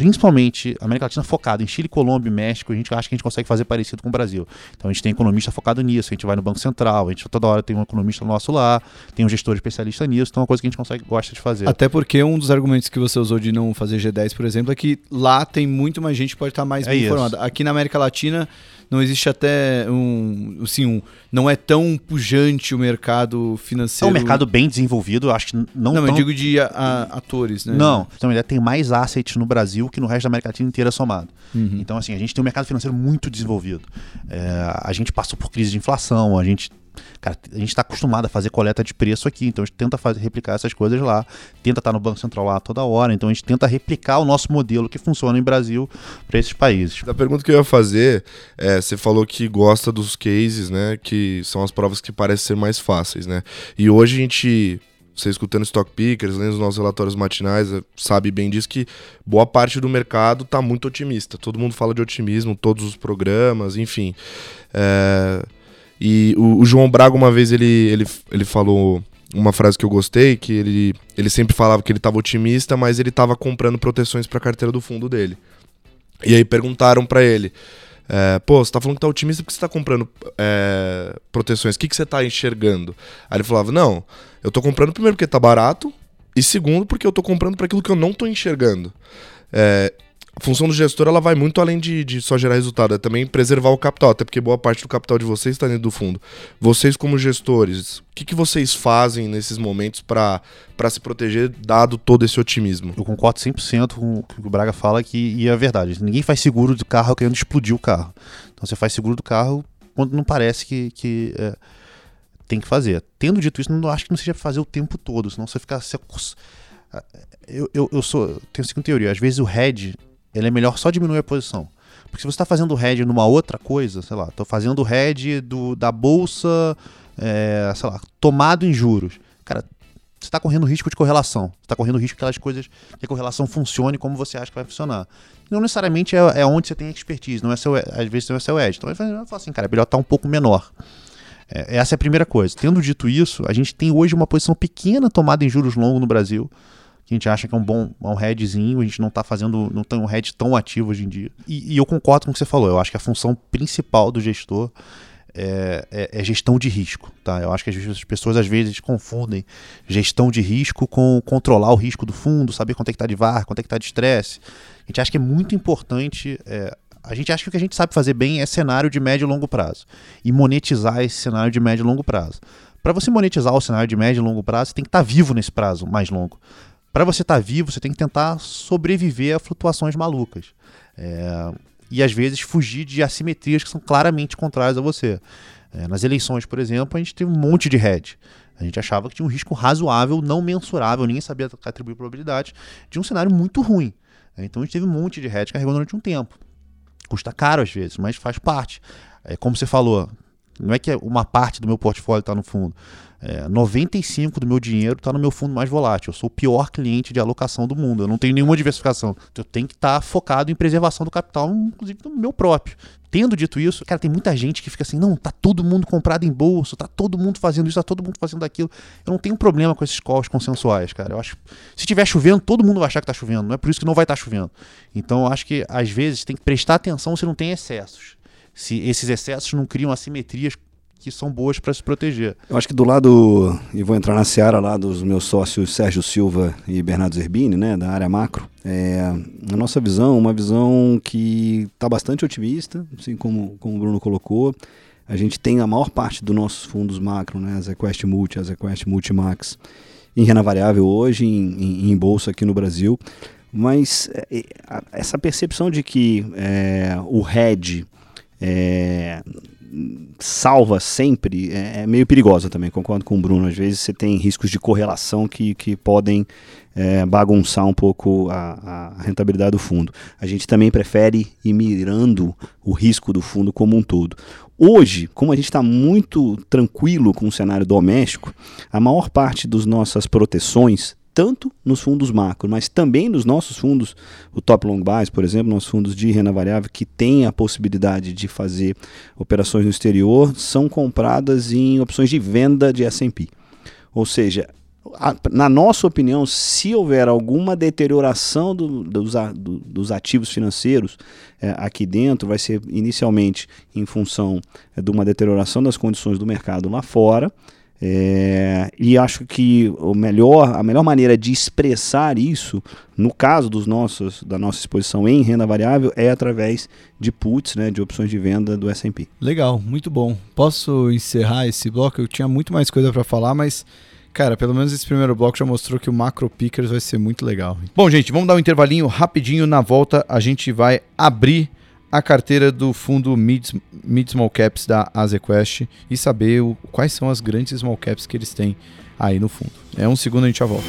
principalmente América Latina focada em Chile, Colômbia e México, a gente acha que a gente consegue fazer parecido com o Brasil. Então a gente tem economista focado nisso, a gente vai no Banco Central, a gente toda hora tem um economista nosso lá, tem um gestor especialista nisso, então é uma coisa que a gente consegue gosta de fazer. Até porque um dos argumentos que você usou de não fazer G10, por exemplo, é que lá tem muito mais gente que pode estar mais é bem informada. Aqui na América Latina não existe até um, assim, um, não é tão pujante o mercado financeiro. É um mercado bem desenvolvido, acho que não. Não, tão... eu digo de a, a, atores, né? Não, então ele tem mais assets no Brasil que no resto da América Latina inteira somado. Uhum. Então assim, a gente tem um mercado financeiro muito desenvolvido. É, a gente passou por crise de inflação, a gente Cara, a gente está acostumado a fazer coleta de preço aqui, então a gente tenta fazer, replicar essas coisas lá, tenta estar tá no Banco Central lá toda hora, então a gente tenta replicar o nosso modelo que funciona em Brasil para esses países. A pergunta que eu ia fazer é, você falou que gosta dos cases, né, que são as provas que parecem ser mais fáceis, né? E hoje a gente você escutando Stock Pickers, lendo os nossos relatórios matinais, é, sabe bem disso que boa parte do mercado está muito otimista. Todo mundo fala de otimismo, todos os programas, enfim. É... E o, o, João Braga, uma vez, ele, ele, ele falou uma frase que eu gostei, que ele, ele sempre falava que ele estava otimista, mas ele estava comprando proteções para a carteira do fundo dele. E aí perguntaram para ele, é, pô, você tá falando que tá otimista porque você tá comprando é, proteções, o que, que você tá enxergando? Aí ele falava, não, eu tô comprando primeiro porque tá barato, e segundo porque eu tô comprando para aquilo que eu não tô enxergando. É, a função do gestor ela vai muito além de, de só gerar resultado, é também preservar o capital, até porque boa parte do capital de vocês está dentro do fundo. Vocês, como gestores, o que, que vocês fazem nesses momentos para se proteger, dado todo esse otimismo? Eu concordo 100% com o que o Braga fala, que, e é verdade. Ninguém faz seguro do carro querendo explodir o carro. Então você faz seguro do carro quando não parece que. que é, tem que fazer. Tendo dito isso, não acho que não seja fazer o tempo todo, senão você fica. Você, eu, eu, eu sou. Tenho a seguinte teoria: às vezes o head ele é melhor só diminuir a posição. Porque se você está fazendo head numa outra coisa, sei lá, estou fazendo head do, da bolsa, é, sei lá, tomado em juros. Cara, você está correndo risco de correlação. Você está correndo risco que aquelas coisas, que a correlação funcione como você acha que vai funcionar. Não necessariamente é, é onde você tem expertise, não é seu, às vezes não é seu edge. Então ele fala assim, cara, é melhor estar tá um pouco menor. É, essa é a primeira coisa. Tendo dito isso, a gente tem hoje uma posição pequena tomada em juros longos no Brasil que a gente acha que é um bom é um headzinho, a gente não está fazendo, não tem um head tão ativo hoje em dia. E, e, eu concordo com o que você falou, eu acho que a função principal do gestor é, é, é, gestão de risco. Tá? Eu acho que as pessoas às vezes confundem gestão de risco com controlar o risco do fundo, saber quanto é que está de VAR, quanto é que está de estresse. A gente acha que é muito importante. É, a gente acha que o que a gente sabe fazer bem é cenário de médio e longo prazo e monetizar esse cenário de médio e longo prazo. Para você monetizar o cenário de médio e longo prazo, você tem que estar tá vivo nesse prazo mais longo para você estar tá vivo, você tem que tentar sobreviver a flutuações malucas. É, e às vezes fugir de assimetrias que são claramente contrárias a você. É, nas eleições, por exemplo, a gente teve um monte de hedge. A gente achava que tinha um risco razoável, não mensurável, ninguém sabia atribuir probabilidade, de um cenário muito ruim. É, então a gente teve um monte de hedge carregando durante um tempo. Custa caro às vezes, mas faz parte. É, como você falou, não é que uma parte do meu portfólio está no fundo. É, 95 do meu dinheiro está no meu fundo mais volátil. Eu sou o pior cliente de alocação do mundo. Eu não tenho nenhuma diversificação. Eu tenho que estar tá focado em preservação do capital, inclusive do meu próprio. Tendo dito isso, cara, tem muita gente que fica assim: não, tá todo mundo comprado em bolsa, tá todo mundo fazendo isso, tá todo mundo fazendo aquilo. Eu não tenho problema com esses calls consensuais, cara. Eu acho se tiver chovendo, todo mundo vai achar que tá chovendo. Não é por isso que não vai estar tá chovendo. Então eu acho que às vezes tem que prestar atenção se não tem excessos. Se esses excessos não criam assimetrias que são boas para se proteger. Eu acho que do lado, e vou entrar na seara lá dos meus sócios Sérgio Silva e Bernardo Zerbini, né, da área macro, é, a nossa visão, uma visão que está bastante otimista, assim como, como o Bruno colocou. A gente tem a maior parte dos nossos fundos macro, né, a ZQuest Multi, a ZQuest Multimax, em renda variável hoje, em, em, em bolsa aqui no Brasil. Mas é, essa percepção de que é, o hedge é, salva sempre é, é, meio perigosa também, concordo com o Bruno. Às vezes você tem riscos de correlação que, que podem é, bagunçar um pouco a, a, rentabilidade do fundo. A gente também prefere ir mirando o risco do fundo como um todo. Hoje, como a gente está muito tranquilo com o cenário doméstico, a maior parte das nossas proteções tanto nos fundos macro, mas também nos nossos fundos, o Top Long Buys, por exemplo, nossos fundos de renda variável, que têm a possibilidade de fazer operações no exterior, são compradas em opções de venda de S&P. Ou seja, a, na nossa opinião, se houver alguma deterioração do, dos, do, dos, ativos financeiros é, aqui dentro, vai ser inicialmente em função é, de uma deterioração das condições do mercado lá fora, é, e acho que o melhor, a melhor maneira de expressar isso, no caso dos nossos, da nossa exposição em renda variável, é através de puts, né, de opções de venda do S&P. Legal, muito bom. Posso encerrar esse bloco? Eu tinha muito mais coisa para falar, mas Cara, pelo menos esse primeiro bloco já mostrou que o Macro Pickers vai ser muito legal. Bom, gente, vamos dar um intervalinho rapidinho. Na volta, a gente vai abrir a carteira do fundo Mid, Mid Small Caps da Azequest e saber o, quais são as grandes small caps que eles têm aí no fundo. É um segundo, a gente já volta.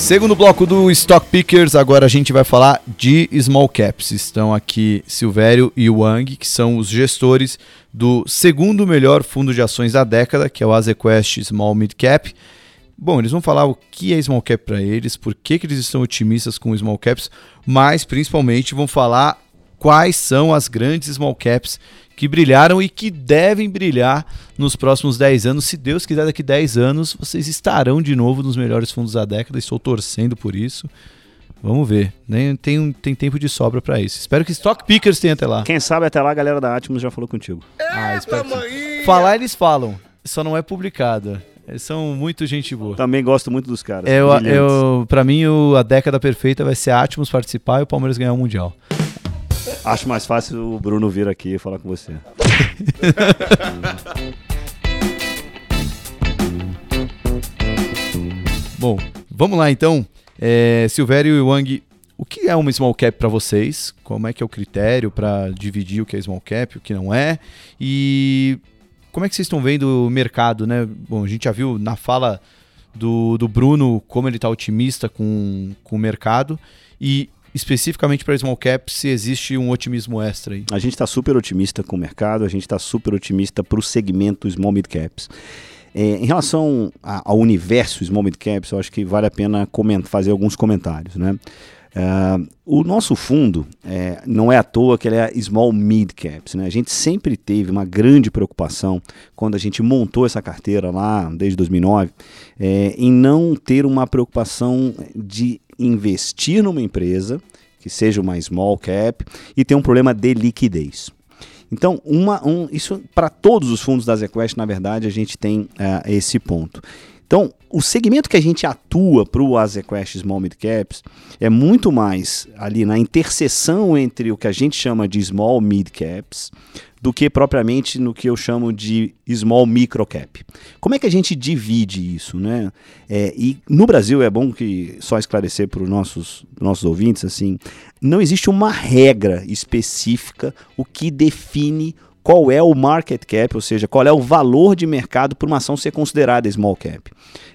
Segundo bloco do Stock Pickers, agora a gente vai falar de small caps. Estão aqui Silvério e Wang, que são os gestores do segundo melhor fundo de ações da década, que é o Azequest Small Mid Cap. Bom, eles vão falar o que é small cap para eles, por que, que eles estão otimistas com small caps, mas principalmente vão falar quais são as grandes small caps que brilharam e que devem brilhar nos próximos 10 anos. Se Deus quiser, daqui 10 anos vocês estarão de novo nos melhores fundos da década. Estou torcendo por isso. Vamos ver. Nem tem, tem tempo de sobra para isso. Espero que Stock Pickers tenha até lá. Quem sabe até lá a galera da Atmos já falou contigo. Ah, espero que... Falar eles falam. Só não é publicada. Eles são muito gente boa. Também gosto muito dos caras. Eu, eu, pra mim, o, a década perfeita vai ser a Atmos participar e o Palmeiras ganhar o Mundial. Acho mais fácil o Bruno vir aqui e falar com você. Bom, vamos lá então. É, Silvério e Wang, o que é uma small cap para vocês? Como é que é o critério para dividir o que é small cap, o que não é? E como é que vocês estão vendo o mercado, né? Bom, a gente já viu na fala do, do Bruno como ele está otimista com, com o mercado. E especificamente para small caps, se existe um otimismo extra aí? A gente está super otimista com o mercado, a gente está super otimista para o segmento small mid caps. É, em relação a, ao universo small mid caps, eu acho que vale a pena fazer alguns comentários, né? Uh, o nosso fundo é, não é à toa que ele é small mid caps. Né? A gente sempre teve uma grande preocupação quando a gente montou essa carteira lá desde 2009 é, em não ter uma preocupação de investir numa empresa que seja uma small cap e ter um problema de liquidez. Então, uma, um, isso para todos os fundos da ZQuest, na verdade, a gente tem uh, esse ponto. Então, o segmento que a gente atua para o Azequest Small Mid Caps é muito mais ali na interseção entre o que a gente chama de Small Mid Caps do que propriamente no que eu chamo de small micro cap. Como é que a gente divide isso, né? É, e no Brasil é bom que só esclarecer para os nossos, nossos ouvintes assim, não existe uma regra específica o que define qual é o market cap, ou seja, qual é o valor de mercado para uma ação ser considerada small cap.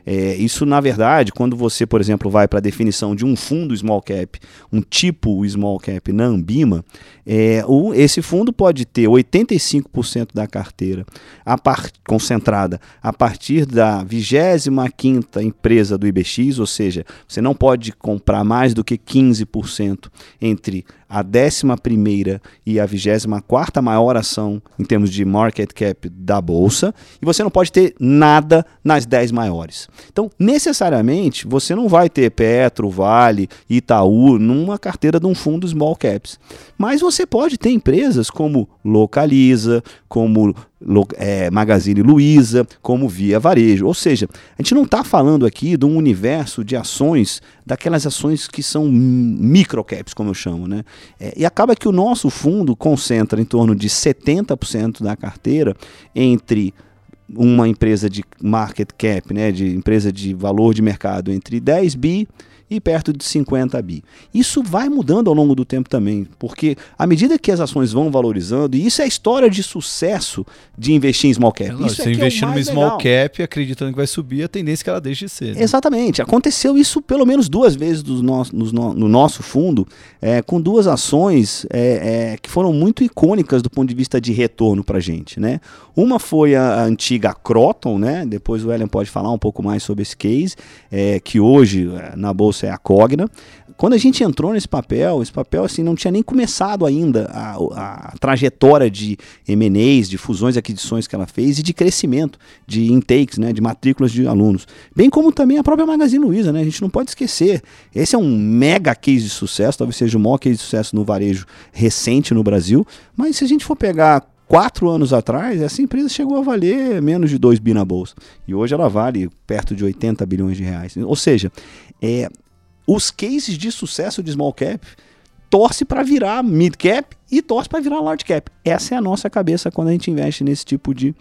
É, isso, na verdade, quando você, por exemplo, vai para a definição de um fundo small cap, um tipo small cap na Ambima, é, o, esse fundo pode ter 85% da carteira a par, concentrada a partir da 25 empresa do IBX, ou seja, você não pode comprar mais do que 15% entre a 11 e a 24 maior ação em termos de market cap da bolsa e você não pode ter nada nas 10 maiores. Então, necessariamente, você não vai ter Petro, Vale, Itaú numa carteira de um fundo small caps. Mas você pode ter empresas como Localiza, como é, Magazine Luiza, como Via Varejo. Ou seja, a gente não está falando aqui de um universo de ações, daquelas ações que são microcaps, como eu chamo. Né? É, e acaba que o nosso fundo concentra em torno de 70% da carteira entre uma empresa de market cap, né, de empresa de valor de mercado entre 10 bi e perto de 50 bi. Isso vai mudando ao longo do tempo também, porque à medida que as ações vão valorizando, e isso é a história de sucesso de investir em small cap. É, isso você é investir é numa small cap acreditando que vai subir, a tendência é que ela deixe de ser. Né? Exatamente. Aconteceu isso pelo menos duas vezes no, no, no nosso fundo, é, com duas ações é, é, que foram muito icônicas do ponto de vista de retorno para a gente. Né? Uma foi a, a antiga Croton, né? depois o Ellen pode falar um pouco mais sobre esse case, é, que hoje na Bolsa é a Cogna. Quando a gente entrou nesse papel, esse papel assim não tinha nem começado ainda a, a trajetória de M&As, de fusões e aquisições que ela fez e de crescimento de intakes, né, de matrículas de alunos. Bem como também a própria Magazine Luiza, né? A gente não pode esquecer. Esse é um mega case de sucesso, talvez seja o maior case de sucesso no varejo recente no Brasil, mas se a gente for pegar quatro anos atrás, essa empresa chegou a valer menos de 2 bi na bolsa. E hoje ela vale perto de 80 bilhões de reais. Ou seja, é, os cases de sucesso de small cap torce para virar mid cap e torce para virar large cap. Essa é a nossa cabeça quando a gente investe nesse tipo de,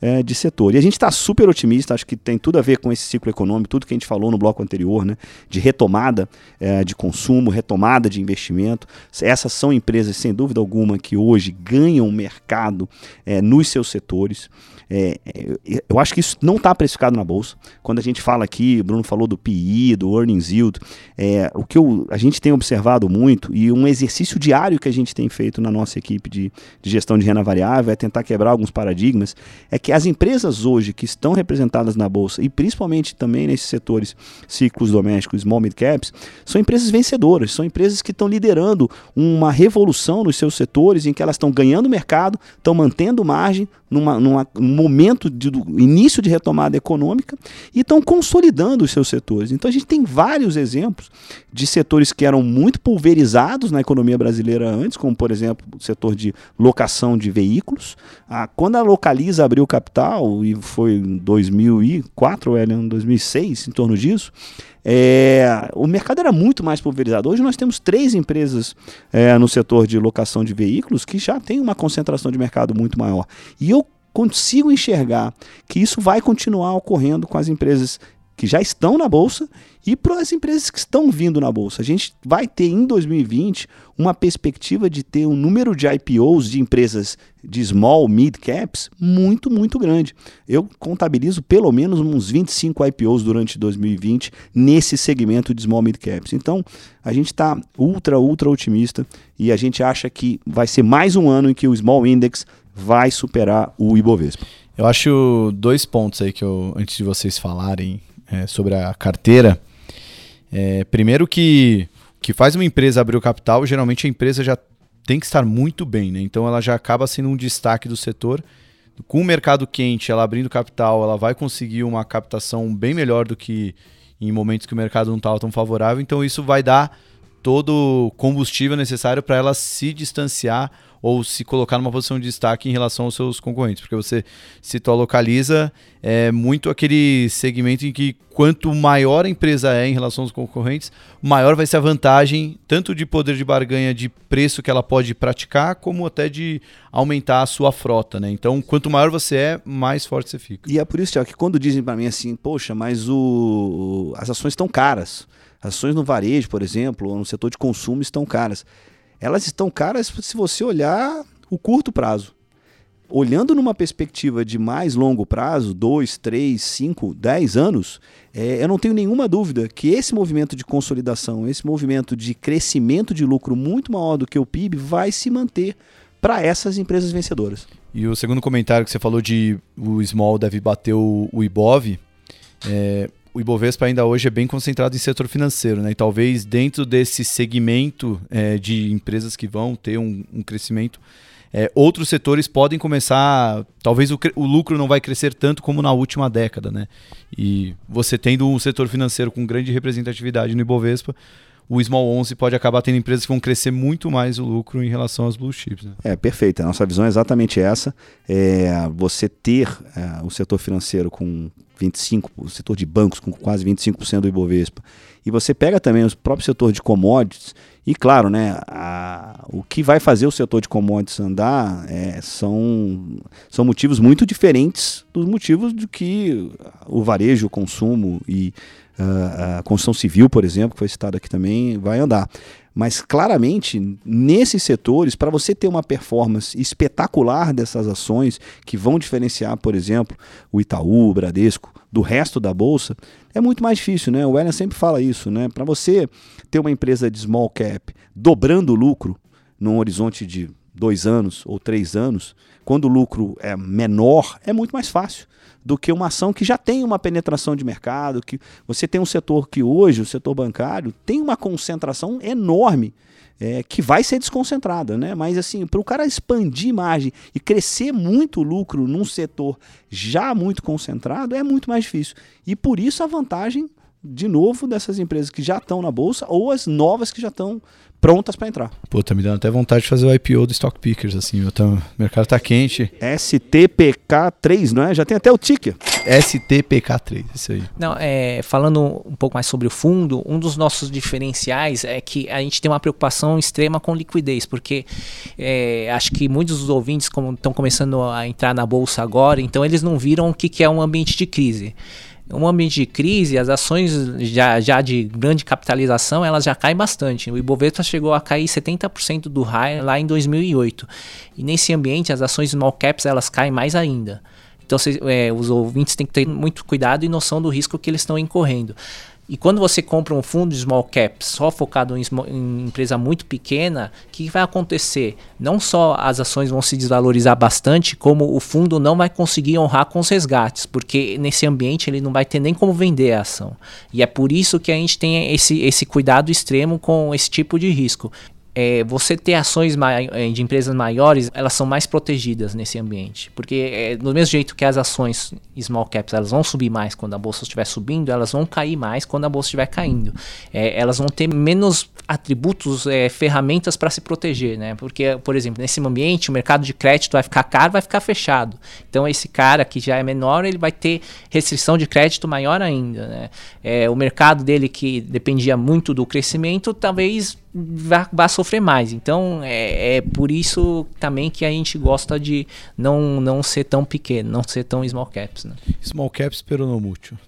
é, de setor. E a gente está super otimista, acho que tem tudo a ver com esse ciclo econômico, tudo que a gente falou no bloco anterior, né, de retomada é, de consumo, retomada de investimento. Essas são empresas, sem dúvida alguma, que hoje ganham mercado é, nos seus setores. É, é, eu acho que isso não está precificado na bolsa. Quando a gente fala aqui, o Bruno falou do PI, do earnings yield, é, o que eu, a gente tem observado muito e um exercício diário que a gente tem feito na nossa equipe de, de gestão de renda variável é tentar quebrar alguns paradigmas, é que as empresas hoje que estão representadas na bolsa e principalmente também nesses setores ciclos domésticos, small mid caps, são empresas vencedoras, são empresas que estão liderando uma revolução nos seus setores em que elas estão ganhando mercado, estão mantendo margem numa, numa, num momento de início de retomada econômica e estão consolidando os seus setores. Então a gente tem vários exemplos de setores que eram muito pulverizados na economia brasileira antes, como por exemplo o setor de locação de veículos. Ah, quando a Localiza abriu capital, e foi em 2004 ou em 2006, em torno disso, é, o mercado era muito mais pulverizado. Hoje nós temos três empresas é, no setor de locação de veículos que já tem uma concentração de mercado muito maior. E eu consigo enxergar que isso vai continuar ocorrendo com as empresas que já estão na bolsa e para as empresas que estão vindo na bolsa. A gente vai ter em 2020 uma perspectiva de ter um número de IPOs de empresas de small, mid caps muito, muito grande. Eu contabilizo pelo menos uns 25 IPOs durante 2020 nesse segmento de small, mid caps. Então, a gente está ultra, ultra otimista e a gente acha que vai ser mais um ano em que o small index vai superar o Ibovespa. Eu acho dois pontos aí que eu, antes de vocês falarem é, sobre a carteira. É, primeiro que que faz uma empresa abrir o capital, geralmente a empresa já tem que estar muito bem, né? Então ela já acaba sendo um destaque do setor. Com o mercado quente, ela abrindo capital, ela vai conseguir uma captação bem melhor do que em momentos que o mercado não estava tão favorável. Então isso vai dar todo o combustível necessário para ela se distanciar ou se colocar numa posição de destaque em relação aos seus concorrentes, porque você a localiza é muito aquele segmento em que quanto maior a empresa é em relação aos concorrentes, maior vai ser a vantagem tanto de poder de barganha de preço que ela pode praticar, como até de aumentar a sua frota, né? Então, quanto maior você é, mais forte você fica. E é por isso, que quando dizem para mim assim, poxa, mas o... as ações estão caras. As ações no varejo, por exemplo, ou no setor de consumo estão caras elas estão caras se você olhar o curto prazo. Olhando numa perspectiva de mais longo prazo, 2, 3, 5, 10 anos, é, eu não tenho nenhuma dúvida que esse movimento de consolidação, esse movimento de crescimento de lucro muito maior do que o PIB vai se manter para essas empresas vencedoras. E o segundo comentário que você falou de o small deve bater o, o Ibov, é, o Ibovespa ainda hoje é bem concentrado em setor financeiro, né? E talvez dentro desse segmento é, de empresas que vão ter um, um crescimento, é, outros setores podem começar. Talvez o, o, lucro não vai crescer tanto como na última década, né? E você tendo um setor financeiro com grande representatividade no Ibovespa, o Small 11 pode acabar tendo empresas que vão crescer muito mais o lucro em relação aos blue chips. Né? É, perfeito. A nossa visão é exatamente essa. É você ter é, o setor financeiro com 25%, o setor de bancos com quase 25% do Ibovespa, e você pega também o próprio setor de commodities, e claro, né, a, o que vai fazer o setor de commodities andar é, são, são motivos muito diferentes dos motivos do que o varejo, o consumo e uh, a construção civil, por exemplo, que foi citado aqui também, vai andar. Mas claramente, nesses setores, para você ter uma performance espetacular dessas ações que vão diferenciar, por exemplo, o Itaú, o Bradesco, do resto da bolsa, é muito mais difícil, né? O Ellen sempre fala isso, né? Para você ter uma empresa de small cap dobrando o lucro num horizonte de dois anos ou três anos, quando o lucro é menor, é muito mais fácil do que uma ação que já tem uma penetração de mercado, que você tem um setor que hoje, o setor bancário, tem uma concentração enorme. É, que vai ser desconcentrada, né? Mas assim, para o cara expandir margem e crescer muito lucro num setor já muito concentrado é muito mais difícil. E por isso a vantagem, de novo, dessas empresas que já estão na bolsa ou as novas que já estão prontas para entrar. Pô, tá me dando até vontade de fazer o IPO do Stock Pickers, assim, o mercado tá quente. STPK3, não é? Já tem até o ticker. STPK3, isso aí. Não, é, falando um pouco mais sobre o fundo, um dos nossos diferenciais é que a gente tem uma preocupação extrema com liquidez, porque é, acho que muitos dos ouvintes estão começando a entrar na bolsa agora, então eles não viram o que, que é um ambiente de crise um ambiente de crise, as ações já, já de grande capitalização, elas já caem bastante. O Ibovespa chegou a cair 70% do high lá em 2008. E nesse ambiente, as ações small caps, elas caem mais ainda. Então, cês, é, os ouvintes têm que ter muito cuidado e noção do risco que eles estão incorrendo. E quando você compra um fundo de small cap só focado em, em empresa muito pequena, o que vai acontecer? Não só as ações vão se desvalorizar bastante, como o fundo não vai conseguir honrar com os resgates, porque nesse ambiente ele não vai ter nem como vender a ação. E é por isso que a gente tem esse, esse cuidado extremo com esse tipo de risco é, você ter ações é, de empresas maiores, elas são mais protegidas nesse ambiente. Porque é, do mesmo jeito que as ações small caps elas vão subir mais quando a bolsa estiver subindo, elas vão cair mais quando a bolsa estiver caindo. É, elas vão ter menos atributos, é, ferramentas para se proteger, né? Porque, por exemplo, nesse ambiente o mercado de crédito vai ficar caro, vai ficar fechado. Então esse cara que já é menor, ele vai ter restrição de crédito maior ainda, né? É, o mercado dele que dependia muito do crescimento, talvez vai, sofrer mais. Então é, é, por isso também que a gente gosta de não, não ser tão pequeno, não ser tão small caps. Né? Small caps peronomútil.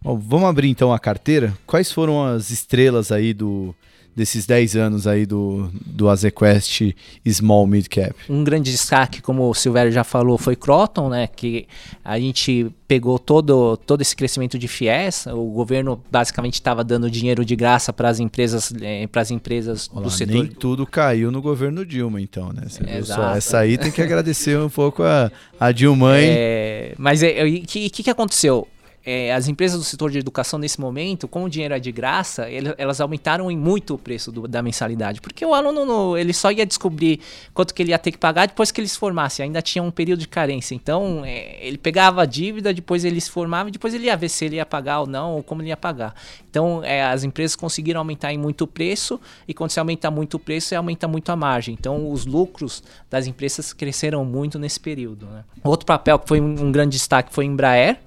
Bom, vamos abrir então a carteira. Quais foram as estrelas aí do, desses 10 anos aí do, do Azequest Small Mid Cap? Um grande destaque, como o Silvério já falou, foi Croton, né? Que a gente pegou todo, todo esse crescimento de FIES. O governo basicamente estava dando dinheiro de graça para as empresas, eh, para as empresas Olá, do setor. Nem tudo caiu no governo Dilma, então, né? Só, essa aí tem que agradecer um pouco a, a Dilma. É, mas o é, que, que, que aconteceu? É, as empresas do setor de educação nesse momento, como o dinheiro é de graça, ele, elas aumentaram em muito o preço do, da mensalidade. Porque o aluno no, ele só ia descobrir quanto que ele ia ter que pagar depois que ele se formasse. Ainda tinha um período de carência. Então, é, ele pegava a dívida, depois ele se formava e depois ele ia ver se ele ia pagar ou não, ou como ele ia pagar. Então, é, as empresas conseguiram aumentar em muito o preço, e quando se aumenta muito o preço, aumenta muito a margem. Então, os lucros das empresas cresceram muito nesse período. Né? Outro papel que foi um, um grande destaque foi Embraer,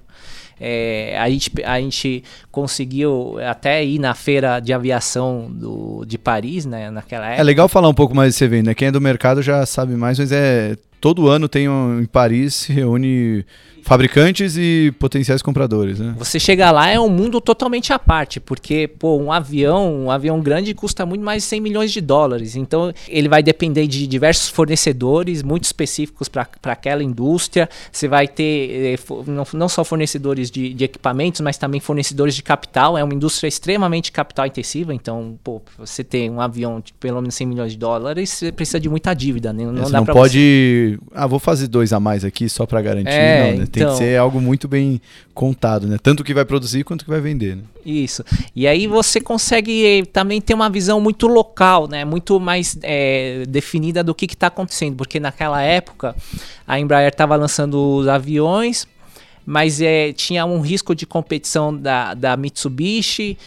é, a, gente, a gente conseguiu até ir na feira de aviação do, de Paris, né, naquela época. É legal falar um pouco mais desse evento, né? Quem é do mercado já sabe mais, mas é todo ano tem um, em Paris se reúne fabricantes e potenciais compradores, né? Você chega lá é um mundo totalmente à parte, porque pô, um avião, um avião grande custa muito mais de 100 milhões de dólares. Então, ele vai depender de diversos fornecedores muito específicos para aquela indústria. Você vai ter eh, não, não só fornecedores de, de, equipamentos, mas também fornecedores de capital. É uma indústria extremamente capital intensiva, então, pô, você tem um avião de pelo menos 100 milhões de dólares, você precisa de muita dívida, né? Não, dá não pode você foi, ah, vou fazer dois a mais aqui só para garantir. É, não, né? Tem então- que ser algo muito bem contado, né? Tanto que vai produzir quanto que vai vender, né? Isso. E aí você consegue eh, também ter uma visão muito local, né? Muito mais eh, definida do que está acontecendo. Porque naquela época a Embraer estava lançando os aviões, mas eh, tinha um risco de competição da, da Mitsubishi.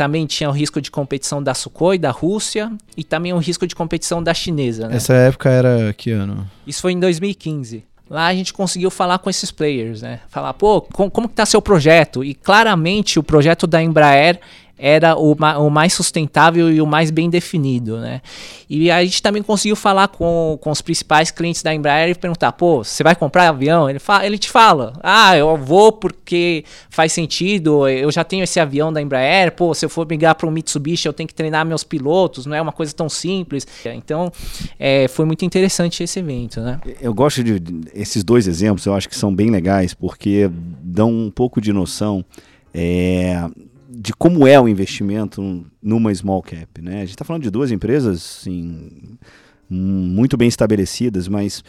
Também tinha o risco de competição da Sukhoi, da Rússia, e também um risco de competição da chinesa. Né? Essa época era que ano? Isso foi em 2015. Lá a gente conseguiu falar com esses players, né? Falar, pô, com- como que tá seu projeto? E claramente o projeto da Embraer era o, ma- o mais sustentável e o mais bem definido, né? E a gente também conseguiu falar com, com os principais clientes da Embraer e perguntar, pô, você vai comprar avião? Ele, fa ele te fala, ah, eu vou porque faz sentido, eu já tenho esse avião da Embraer, pô, se eu for migrar para um Mitsubishi eu tenho que treinar meus pilotos, não é uma coisa tão simples. Então, é, foi muito interessante esse evento, né? Eu gosto de- esses dois exemplos, eu acho que são bem legais porque dão um pouco de noção é, de como é o investimento numa small cap. Né? A gente está falando de duas empresas assim, muito bem estabelecidas, mas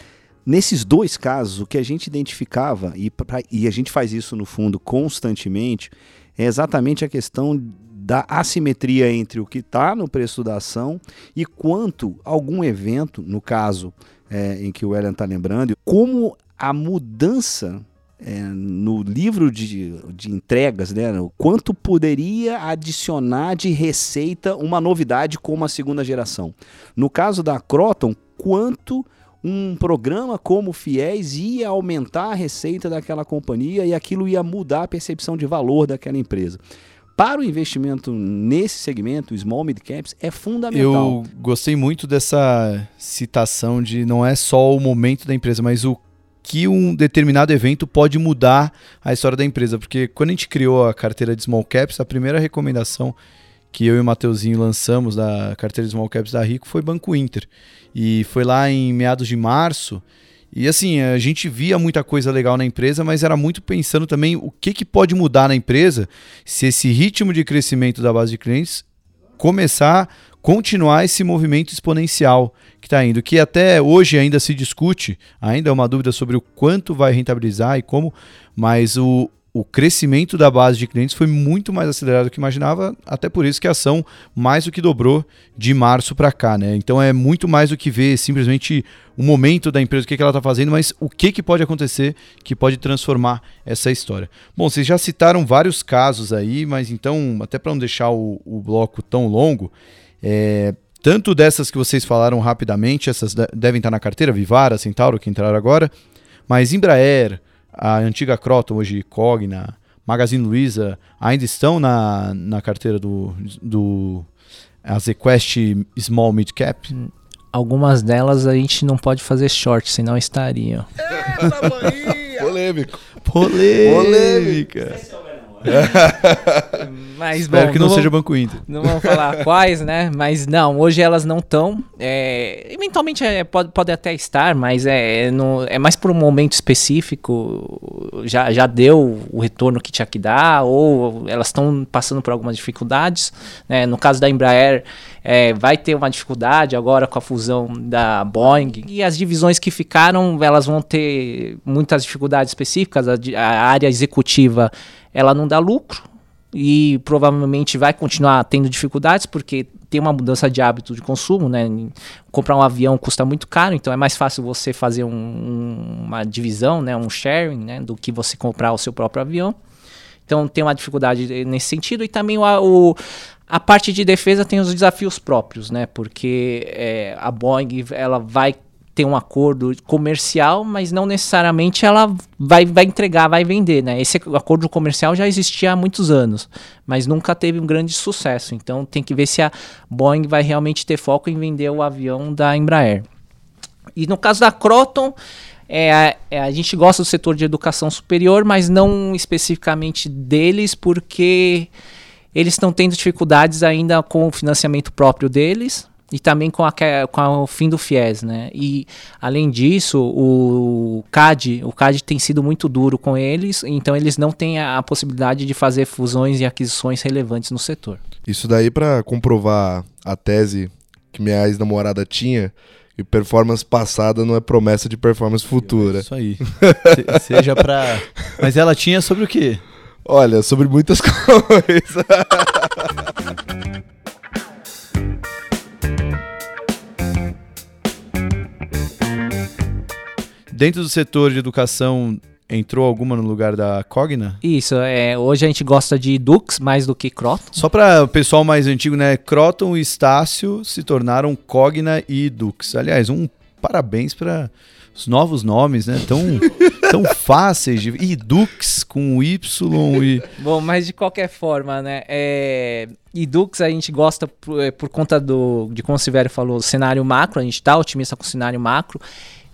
nesses dois casos, o que a gente identificava, e, pra- e a gente faz isso no fundo constantemente, é exatamente a questão da assimetria entre o que está no preço da ação e quanto algum evento, no caso é, em que o Ellen está lembrando, como a mudança é, no livro de, de entregas, né, o quanto poderia adicionar de receita uma novidade como a segunda geração. No caso da Croton, quanto um programa como FIES ia aumentar a receita daquela companhia e aquilo ia mudar a percepção de valor daquela empresa. Para o investimento nesse segmento, small mid caps, é fundamental. Eu gostei muito dessa citação de não é só o momento da empresa, mas o que um determinado evento pode mudar a história da empresa. Porque quando a gente criou a carteira de small caps, a primeira recomendação que eu e o Mateuzinho lançamos da carteira de small caps da Rico foi Banco Inter. E foi lá em meados de março. E assim, a gente via muita coisa legal na empresa, mas era muito pensando também o que, que pode mudar na empresa se esse ritmo de crescimento da base de clientes começar, continuar esse movimento exponencial está indo, que até hoje ainda se discute, ainda é uma dúvida sobre o quanto vai rentabilizar e como, mas o, o crescimento da base de clientes foi muito mais acelerado do que imaginava, até por isso que a ação mais do que dobrou de março para cá, né? Então é muito mais do que ver simplesmente o momento da empresa, o que, que ela está fazendo, mas o que, que pode acontecer que pode transformar essa história. Bom, vocês já citaram vários casos aí, mas então, até para não deixar o, o bloco tão longo, é, tanto dessas que vocês falaram rapidamente, essas de- devem estar na carteira, Vivara, Centauro, que entraram agora, mas Embraer, a antiga Croton, hoje Cogna, Magazine Luiza, ainda estão na, na carteira do, do a ZQuest Small Mid Cap? Algumas delas a gente não pode fazer short, senão estariam. Polêmico. Polêmica! Mas Espero bom, que não, vamos- seja Banco Inter. Não vamos falar quais, né? Mas não, hoje elas não estão. eventualmente é, pode, pode até estar, mas é, é, no- é mais por um momento específico. Já, já deu o retorno que tinha que dar, ou elas estão passando por algumas dificuldades. né? No caso da Embraer, é, vai ter uma dificuldade agora com a fusão da Boeing. E as divisões que ficaram, elas vão ter muitas dificuldades específicas. A, a área executiva ela não dá lucro e provavelmente vai continuar tendo dificuldades porque tem uma mudança de hábito de consumo, né? Comprar um avião custa muito caro, então é mais fácil você fazer um- um- uma divisão, né? Um sharing, né? Do que você comprar o seu próprio avião. Então tem uma dificuldade nesse sentido e também o, o- a parte de defesa tem os desafios próprios, né? Porque é, a Boeing ela vai ter um acordo comercial, mas não necessariamente ela vai, vai entregar, vai vender, né? Esse acordo comercial já existia há muitos anos, mas nunca teve um grande sucesso. Então tem que ver se a Boeing vai realmente ter foco em vender o avião da Embraer. E no caso da Croton, é, é, a gente gosta do setor de educação superior, mas não especificamente deles, porque eles estão tendo dificuldades ainda com o financiamento próprio deles e também com, a, com a- o fim do FIES, né? E além disso, o CAD, o CAD tem sido muito duro com eles, então eles não têm a, a possibilidade de fazer fusões e aquisições relevantes no setor. Isso daí pra comprovar a tese que minha ex-namorada tinha, E performance passada não é promessa de performance futura. Isso aí. Se- seja pra. Mas ela tinha sobre o quê? Olha, sobre muitas coisas. Dentro do setor de educação, entrou alguma no lugar da Cogna? Isso, é, hoje a gente gosta de Dux mais do que Croton. Só para o pessoal mais antigo, né? Croton e Estácio se tornaram Cogna e Dux. Aliás, um parabéns para os novos nomes, né? Tão, tão fáceis de. E Dux com Y e. Bom, mas de qualquer forma, né? É... E Dux a gente gosta por, é, por conta do, de como o Silvério falou, cenário macro, a gente tá otimista com o cenário macro.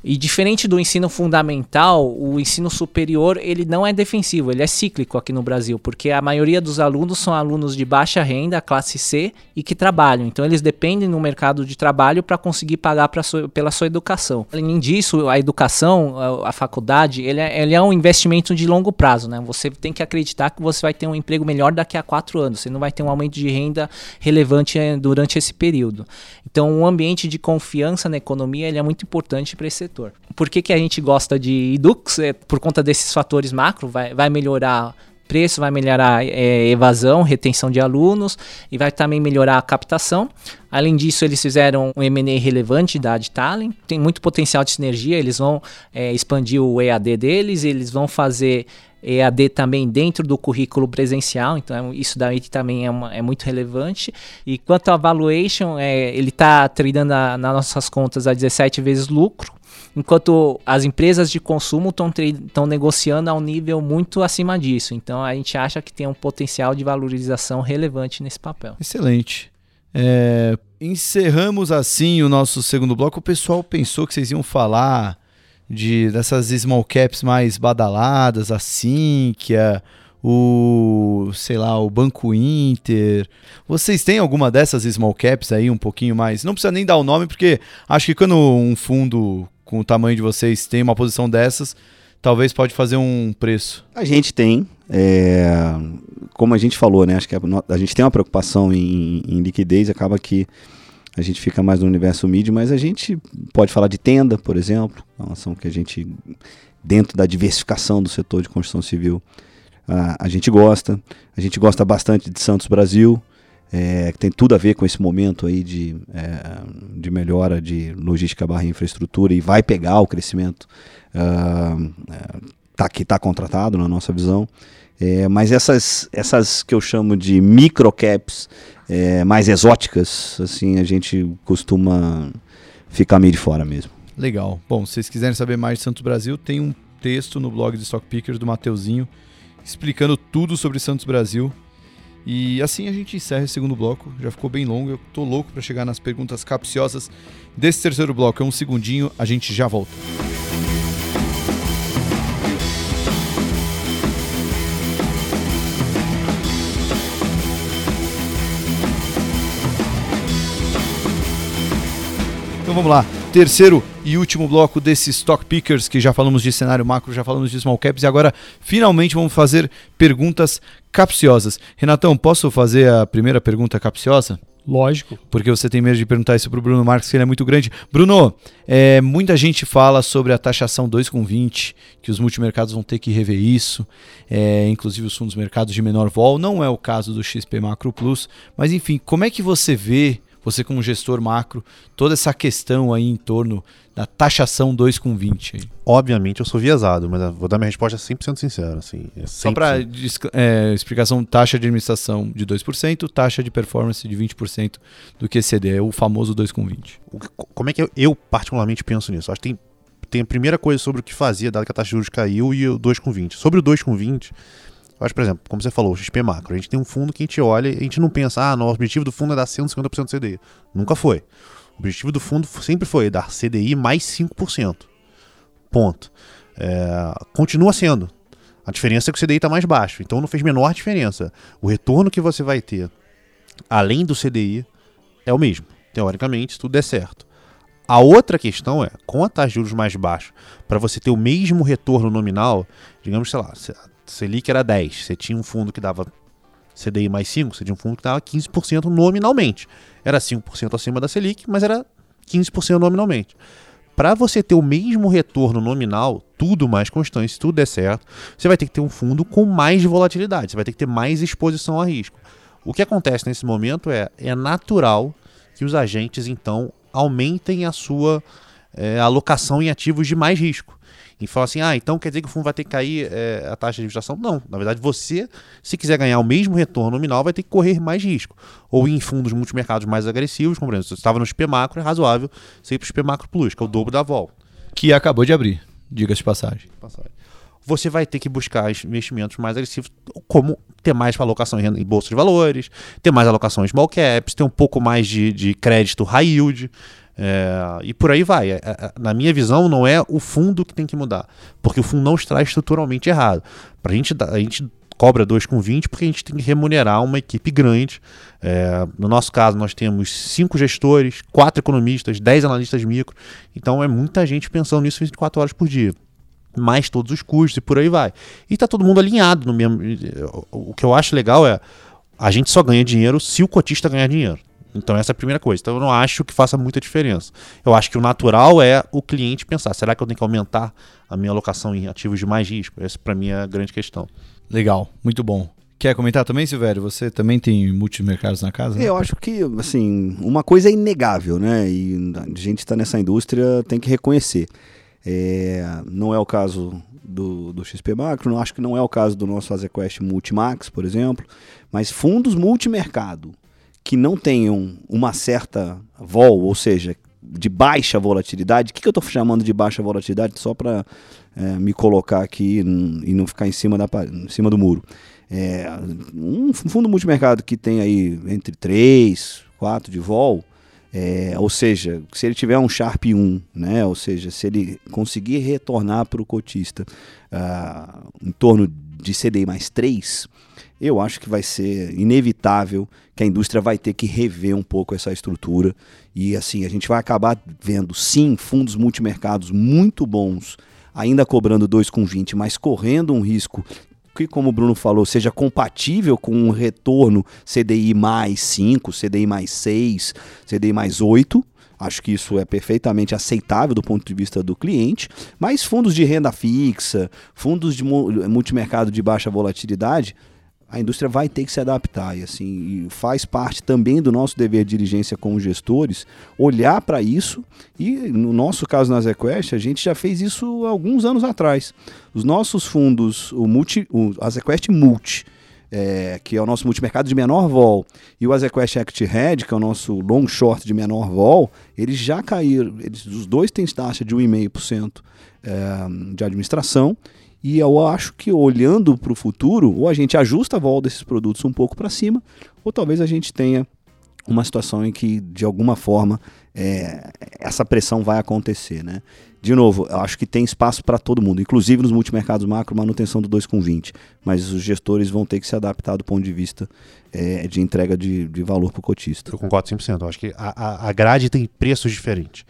E diferente do ensino fundamental, o ensino superior ele não é defensivo, ele é cíclico aqui no Brasil, porque a maioria dos alunos são alunos de baixa renda, classe C, e que trabalham. Então eles dependem no mercado de trabalho para conseguir pagar sua- pela sua educação. Além disso, a educação, a, a faculdade, ele é, ele é um investimento de longo prazo, né? Você tem que acreditar que você vai ter um emprego melhor daqui a quatro anos. Você não vai ter um aumento de renda relevante eh, durante esse período. Então, um ambiente de confiança na economia ele é muito importante para esse setor. Por que, que a gente gosta de Edux? É por conta desses fatores macro, vai, vai melhorar preço, vai melhorar eh, evasão, retenção de alunos e vai também melhorar a captação. Além disso, eles fizeram um M&A relevante da Adtalent, tem muito potencial de sinergia, eles vão eh, expandir o EAD deles, eles vão fazer EAD também dentro do currículo presencial, então isso daí também é, uma- é muito relevante. E quanto à valuation, é, ele está tradando a- nas nossas contas a 17 vezes lucro, enquanto as empresas de consumo estão negociando a um nível muito acima disso. Então a gente acha que tem um potencial de valorização relevante nesse papel. Excelente. É, encerramos assim o nosso segundo bloco. O pessoal pensou que vocês iam falar de dessas small caps mais badaladas, a Sinqia, o, sei lá, o Banco Inter. Vocês têm alguma dessas small caps aí um pouquinho mais? Não precisa nem dar o nome, porque acho que quando um fundo com o tamanho de vocês tem uma posição dessas, talvez pode fazer um preço. A gente tem, é, como a gente falou, né? Acho que a, a gente tem uma preocupação em, em liquidez, acaba que a gente fica mais no universo mid, mas a gente pode falar de tenda, por exemplo, é uma ação que a gente, dentro da diversificação do setor de construção civil, a, a gente gosta. A gente gosta bastante de Santos Brasil, é, que tem tudo a ver com esse momento aí de, é, de melhora de logística barra infraestrutura e vai pegar o crescimento é, tá, que está contratado na nossa visão. É, mas essas, essas que eu chamo de microcaps é, mais exóticas, assim, a gente costuma ficar meio de fora mesmo. Legal. Bom, se vocês quiserem saber mais de Santos Brasil, tem um texto no blog do Stock Pickers do Mateuzinho explicando tudo sobre Santos Brasil. E assim a gente encerra esse segundo bloco. Já ficou bem longo. Eu tô louco para chegar nas perguntas capciosas desse terceiro bloco. É um segundinho, a gente já volta. Então vamos lá. Terceiro e último bloco desse Stock Pickers, que já falamos de cenário macro, já falamos de small caps, e agora finalmente vamos fazer perguntas capciosas. Renatão, posso fazer a primeira pergunta capciosa? Lógico. Porque você tem medo de perguntar isso pro Bruno Marques, que ele é muito grande. Bruno, é, muita gente fala sobre a taxação 2,20, que os multimercados vão ter que rever isso, é, inclusive os fundos mercados de menor vol. Não é o caso do XP Macro Plus, mas enfim, como é que você vê, você como gestor macro, toda essa questão aí em torno da taxação 2,20? aí? Obviamente eu sou viesado, mas vou dar minha resposta 100% sincera. Assim, é Só 100%. para explicação, taxa de administração de 2%, taxa de performance de 20% do QCD, é o famoso 2,20. O que- Como é que eu, eu particularmente penso nisso? Acho que tem, tem a primeira coisa sobre o que fazia, dado que a taxa de juros caiu, e o 2,20. Sobre o 2,20, eu acho, por exemplo, como você falou, o XP Macro, a gente tem um fundo que a gente olha e a gente não pensa, ah, no objetivo do fundo é dar 150% do CDI. Nunca foi. O objetivo do fundo sempre foi dar CDI mais 5%. Ponto. É, continua sendo. A diferença é que o CDI está mais baixo, então não fez menor diferença. O retorno que você vai ter, além do CDI, é o mesmo. Teoricamente, se tudo der certo. A outra questão é, com a taxa de juros mais baixa, para você ter o mesmo retorno nominal, digamos, sei lá, Selic era 10, você tinha um fundo que dava CDI mais 5, você tinha um fundo que dava 15% nominalmente. Era 5% acima da Selic, mas era 15% nominalmente. Para você ter o mesmo retorno nominal, tudo mais constante, se tudo der certo, você vai ter que ter um fundo com mais volatilidade, você vai ter que ter mais exposição a risco. O que acontece nesse momento é, é natural que os agentes, então, aumentem a sua é, alocação em ativos de mais risco. E falar assim, ah, então quer dizer que o fundo vai ter que cair é, a taxa de administração? Não, na verdade você, se quiser ganhar o mesmo retorno nominal, vai ter que correr mais risco. Ou em fundos multimercados mais agressivos, como por exemplo, se você estava no XP Macro, é razoável você ir para o XP Macro Plus, que é o dobro da vol. Que acabou de abrir, diga-se de passagem. Você vai ter que buscar investimentos mais agressivos, como ter mais alocação em bolsa de valores, ter mais alocação em small caps, ter um pouco mais de, de crédito high yield, é, e por aí vai. É, é, na minha visão, não é o fundo que tem que mudar, porque o fundo não está estruturalmente errado. Pra gente, a gente cobra 2,20 porque a gente tem que remunerar uma equipe grande. É, no nosso caso, nós temos cinco gestores, quatro economistas, 10 analistas micro. Então é muita gente pensando nisso 24 horas por dia. Mais todos os custos e por aí vai. E está todo mundo alinhado no mesmo. O que eu acho legal é a gente só ganha dinheiro se o cotista ganhar dinheiro. Então essa é a primeira coisa. Então eu não acho que faça muita diferença. Eu acho que o natural é o cliente pensar, será que eu tenho que aumentar a minha alocação em ativos de mais risco? Essa para mim é a grande questão. Legal, muito bom. Quer comentar também, Silvério? Você também tem multimercados na casa? Né? Eu acho que, assim, uma coisa é inegável, né? E a gente está nessa indústria, tem que reconhecer. É, não é o caso do, do XP Macro, não acho que não é o caso do nosso Azequest Multimax, por exemplo, mas fundos multimercado, que não tenham uma certa vol, ou seja, de baixa volatilidade. O que, que eu estou chamando de baixa volatilidade? Só para é, me colocar aqui e não ficar em cima, da, em cima do muro. É, um fundo multimercado que tem aí entre 3, 4 de vol, é, ou seja, se ele tiver um Sharp 1, né, ou seja, se ele conseguir retornar para o cotista uh, em torno de CDI mais 3, eu acho que vai ser inevitável que a indústria vai ter que rever um pouco essa estrutura. E assim, a gente vai acabar vendo, sim, fundos multimercados muito bons, ainda cobrando 2,20, mas correndo um risco que, como o Bruno falou, seja compatível com um retorno CDI mais 5, CDI mais 6, CDI mais 8. Acho que isso é perfeitamente aceitável do ponto de vista do cliente, mas fundos de renda fixa, fundos de multimercado de baixa volatilidade, a indústria vai ter que se adaptar e assim faz parte também do nosso dever de diligência como gestores olhar para isso. E no nosso caso na ZQuest a gente já fez isso alguns anos atrás. Os nossos fundos o multi o a ZQuest Multi é, que é o nosso multimercado de menor vol, e o Azequest Act Red, que é o nosso long short de menor vol, eles já caíram, eles, os dois têm taxa de 1,5% é, de administração, e eu acho que olhando para o futuro, ou a gente ajusta a volta desses produtos um pouco para cima, ou talvez a gente tenha uma situação em que, de alguma forma, é, essa pressão vai acontecer. Né? De novo, eu acho que tem espaço para todo mundo, inclusive nos multimercados macro, manutenção do 2,20. Mas os gestores vão ter que se adaptar do ponto de vista é, de entrega de, de valor para o cotista. Eu concordo 100%. Eu acho que a, a grade tem preços diferentes.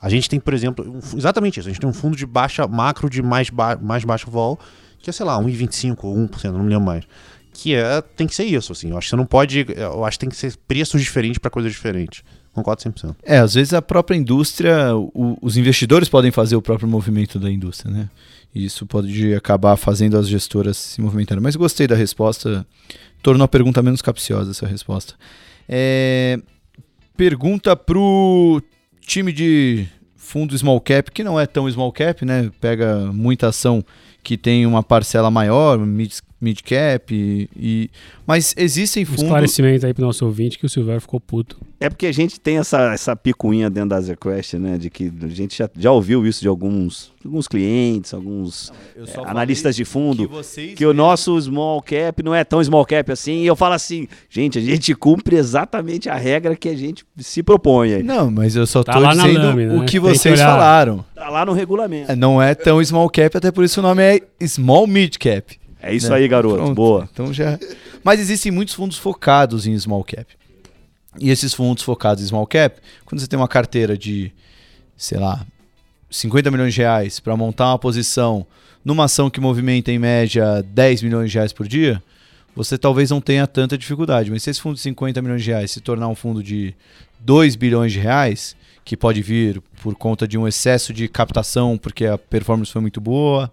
A gente tem, por exemplo, exatamente isso. A gente tem um fundo de baixa macro de mais, ba mais baixo vol, que é, sei lá, 1,25 ou 1%, não me lembro mais. Que é, tem que ser isso, assim. Eu acho que você não pode. Eu acho que tem que ser preços diferentes para coisas diferentes. Concordo 100%. É, às vezes a própria indústria, o, os investidores podem fazer o próprio movimento da indústria, né? E isso pode acabar fazendo as gestoras se movimentarem. Mas gostei da resposta. Tornou a pergunta menos capciosa essa resposta. É, pergunta pro time de fundo small cap, que não é tão small cap, né? Pega muita ação que tem uma parcela maior, mid, mid cap, e, e, mas existem fundos... Um esclarecimento aí pro nosso ouvinte que o Silvério ficou puto. É porque a gente tem essa, essa picuinha dentro da ZQuest, né? De que a gente já, já ouviu isso de alguns, alguns clientes, alguns não, é, analistas de fundo, que, que o nosso small cap não é tão small cap assim. E eu falo assim, gente, a gente cumpre exatamente a regra que a gente se propõe. Não, mas eu só tá tô dizendo lâmina, o né? que vocês que falaram. Tá lá no regulamento. É, não é tão small cap, até por isso o nome é small mid cap. É isso né? aí, garoto. Pronto. Boa. Então já. Mas existem muitos fundos focados em small cap. E esses fundos focados em small cap, quando você tem uma carteira de, sei lá, 50 milhões de reais para montar uma posição numa ação que movimenta em média 10 milhões de reais por dia, você talvez não tenha tanta dificuldade. Mas se esse fundo de 50 milhões de reais se tornar um fundo de 2 bilhões de reais, que pode vir por conta de um excesso de captação, porque a performance foi muito boa,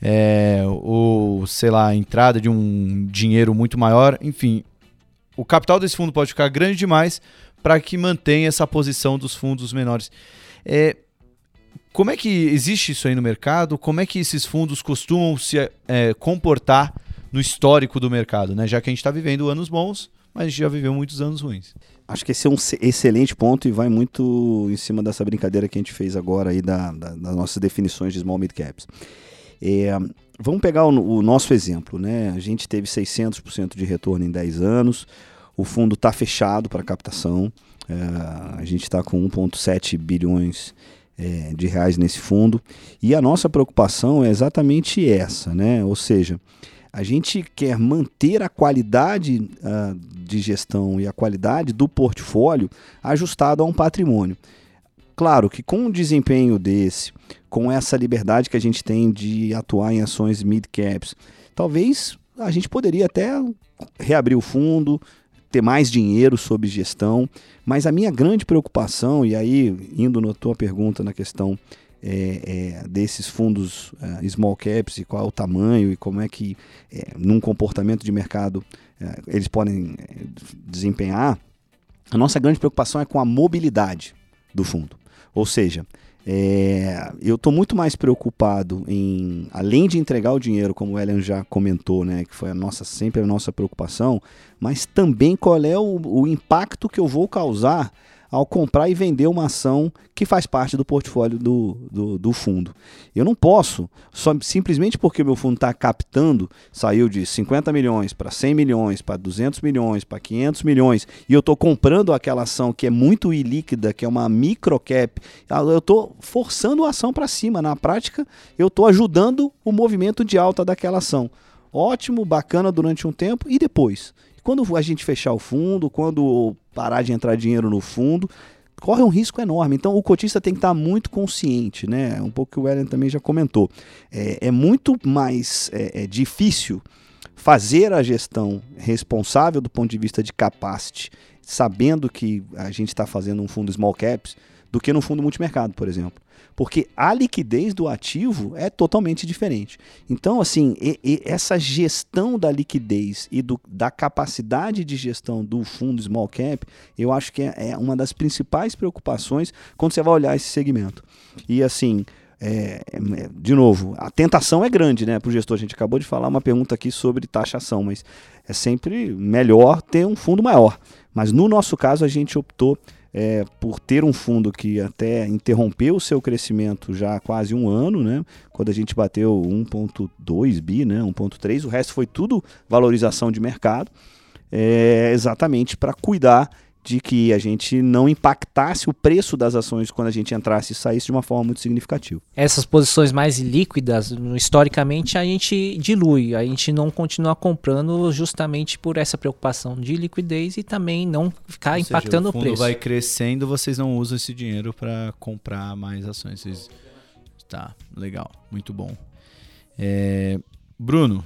é, ou sei lá, a entrada de um dinheiro muito maior, enfim, o capital desse fundo pode ficar grande demais para que mantenha essa posição dos fundos menores. É, como é que existe isso aí no mercado? Como é que esses fundos costumam se é, comportar no histórico do mercado, né? Já que a gente está vivendo anos bons, mas a gente já viveu muitos anos ruins. Acho que esse é um excelente ponto e vai muito em cima dessa brincadeira que a gente fez agora aí da, da, das nossas definições de small mid caps. É, vamos pegar o, o, nosso exemplo, né? A gente teve 600% de retorno em 10 anos, o fundo está fechado para captação, é, a gente está com 1,7 bilhões é, de reais nesse fundo e a nossa preocupação é exatamente essa, né? Ou seja, a gente quer manter a qualidade uh, de gestão e a qualidade do portfólio ajustado a um patrimônio. Claro que com um desempenho desse, com essa liberdade que a gente tem de atuar em ações mid-caps, talvez a gente poderia até reabrir o fundo, ter mais dinheiro sob gestão, mas a minha grande preocupação, e aí indo na tua pergunta na questão é, é, desses fundos é, small caps e qual é o tamanho e como é que é, num comportamento de mercado é, eles podem é, desempenhar, a nossa grande preocupação é com a mobilidade do fundo. Ou seja, eu estou muito mais preocupado em, além de entregar o dinheiro, como o Ellen já comentou, né, que foi a nossa sempre a nossa preocupação, mas também qual é o, o impacto que eu vou causar ao comprar e vender uma ação que faz parte do portfólio do, do, do fundo. Eu não posso, só, simplesmente porque meu fundo está captando, saiu de 50 milhões para 100 milhões, para 200 milhões, para 500 milhões, e eu estou comprando aquela ação que é muito ilíquida, que é uma microcap, ah, eu estou forçando a ação para cima. Na prática, eu estou ajudando o movimento de alta daquela ação. Ótimo, bacana durante um tempo e depois. Quando a gente fechar o fundo, quando parar de entrar dinheiro no fundo, corre um risco enorme. Então o cotista tem que estar muito consciente, né? Um pouco que o Ellen também já comentou. É, é muito mais é, é difícil fazer a gestão responsável do ponto de vista de capacity, sabendo que a gente está fazendo um fundo small caps, do que no fundo multimercado, por exemplo porque a liquidez do ativo é totalmente diferente. Então, assim, e, e essa gestão da liquidez e do, da capacidade de gestão do fundo small cap, eu acho que é, é uma das principais preocupações quando você vai olhar esse segmento. E assim, é, é, de novo, a tentação é grande né, para o gestor. A gente acabou de falar uma pergunta aqui sobre taxação, mas é sempre melhor ter um fundo maior. Mas no nosso caso, a gente optou é, por ter um fundo que até interrompeu o seu crescimento já há quase um ano, né? Quando a gente bateu 1.2 bi, né? 1.3, o resto foi tudo valorização de mercado, é, exatamente para cuidar de que a gente não impactasse o preço das ações quando a gente entrasse e saísse de uma forma muito significativa. Essas posições mais líquidas, historicamente, a gente dilui, a gente não continua comprando justamente por essa preocupação de liquidez e também não ficar Ou impactando seja, o, o preço. vai crescendo, vocês não usam esse dinheiro para comprar mais ações. Vocês... Tá, legal, muito bom. É... Bruno,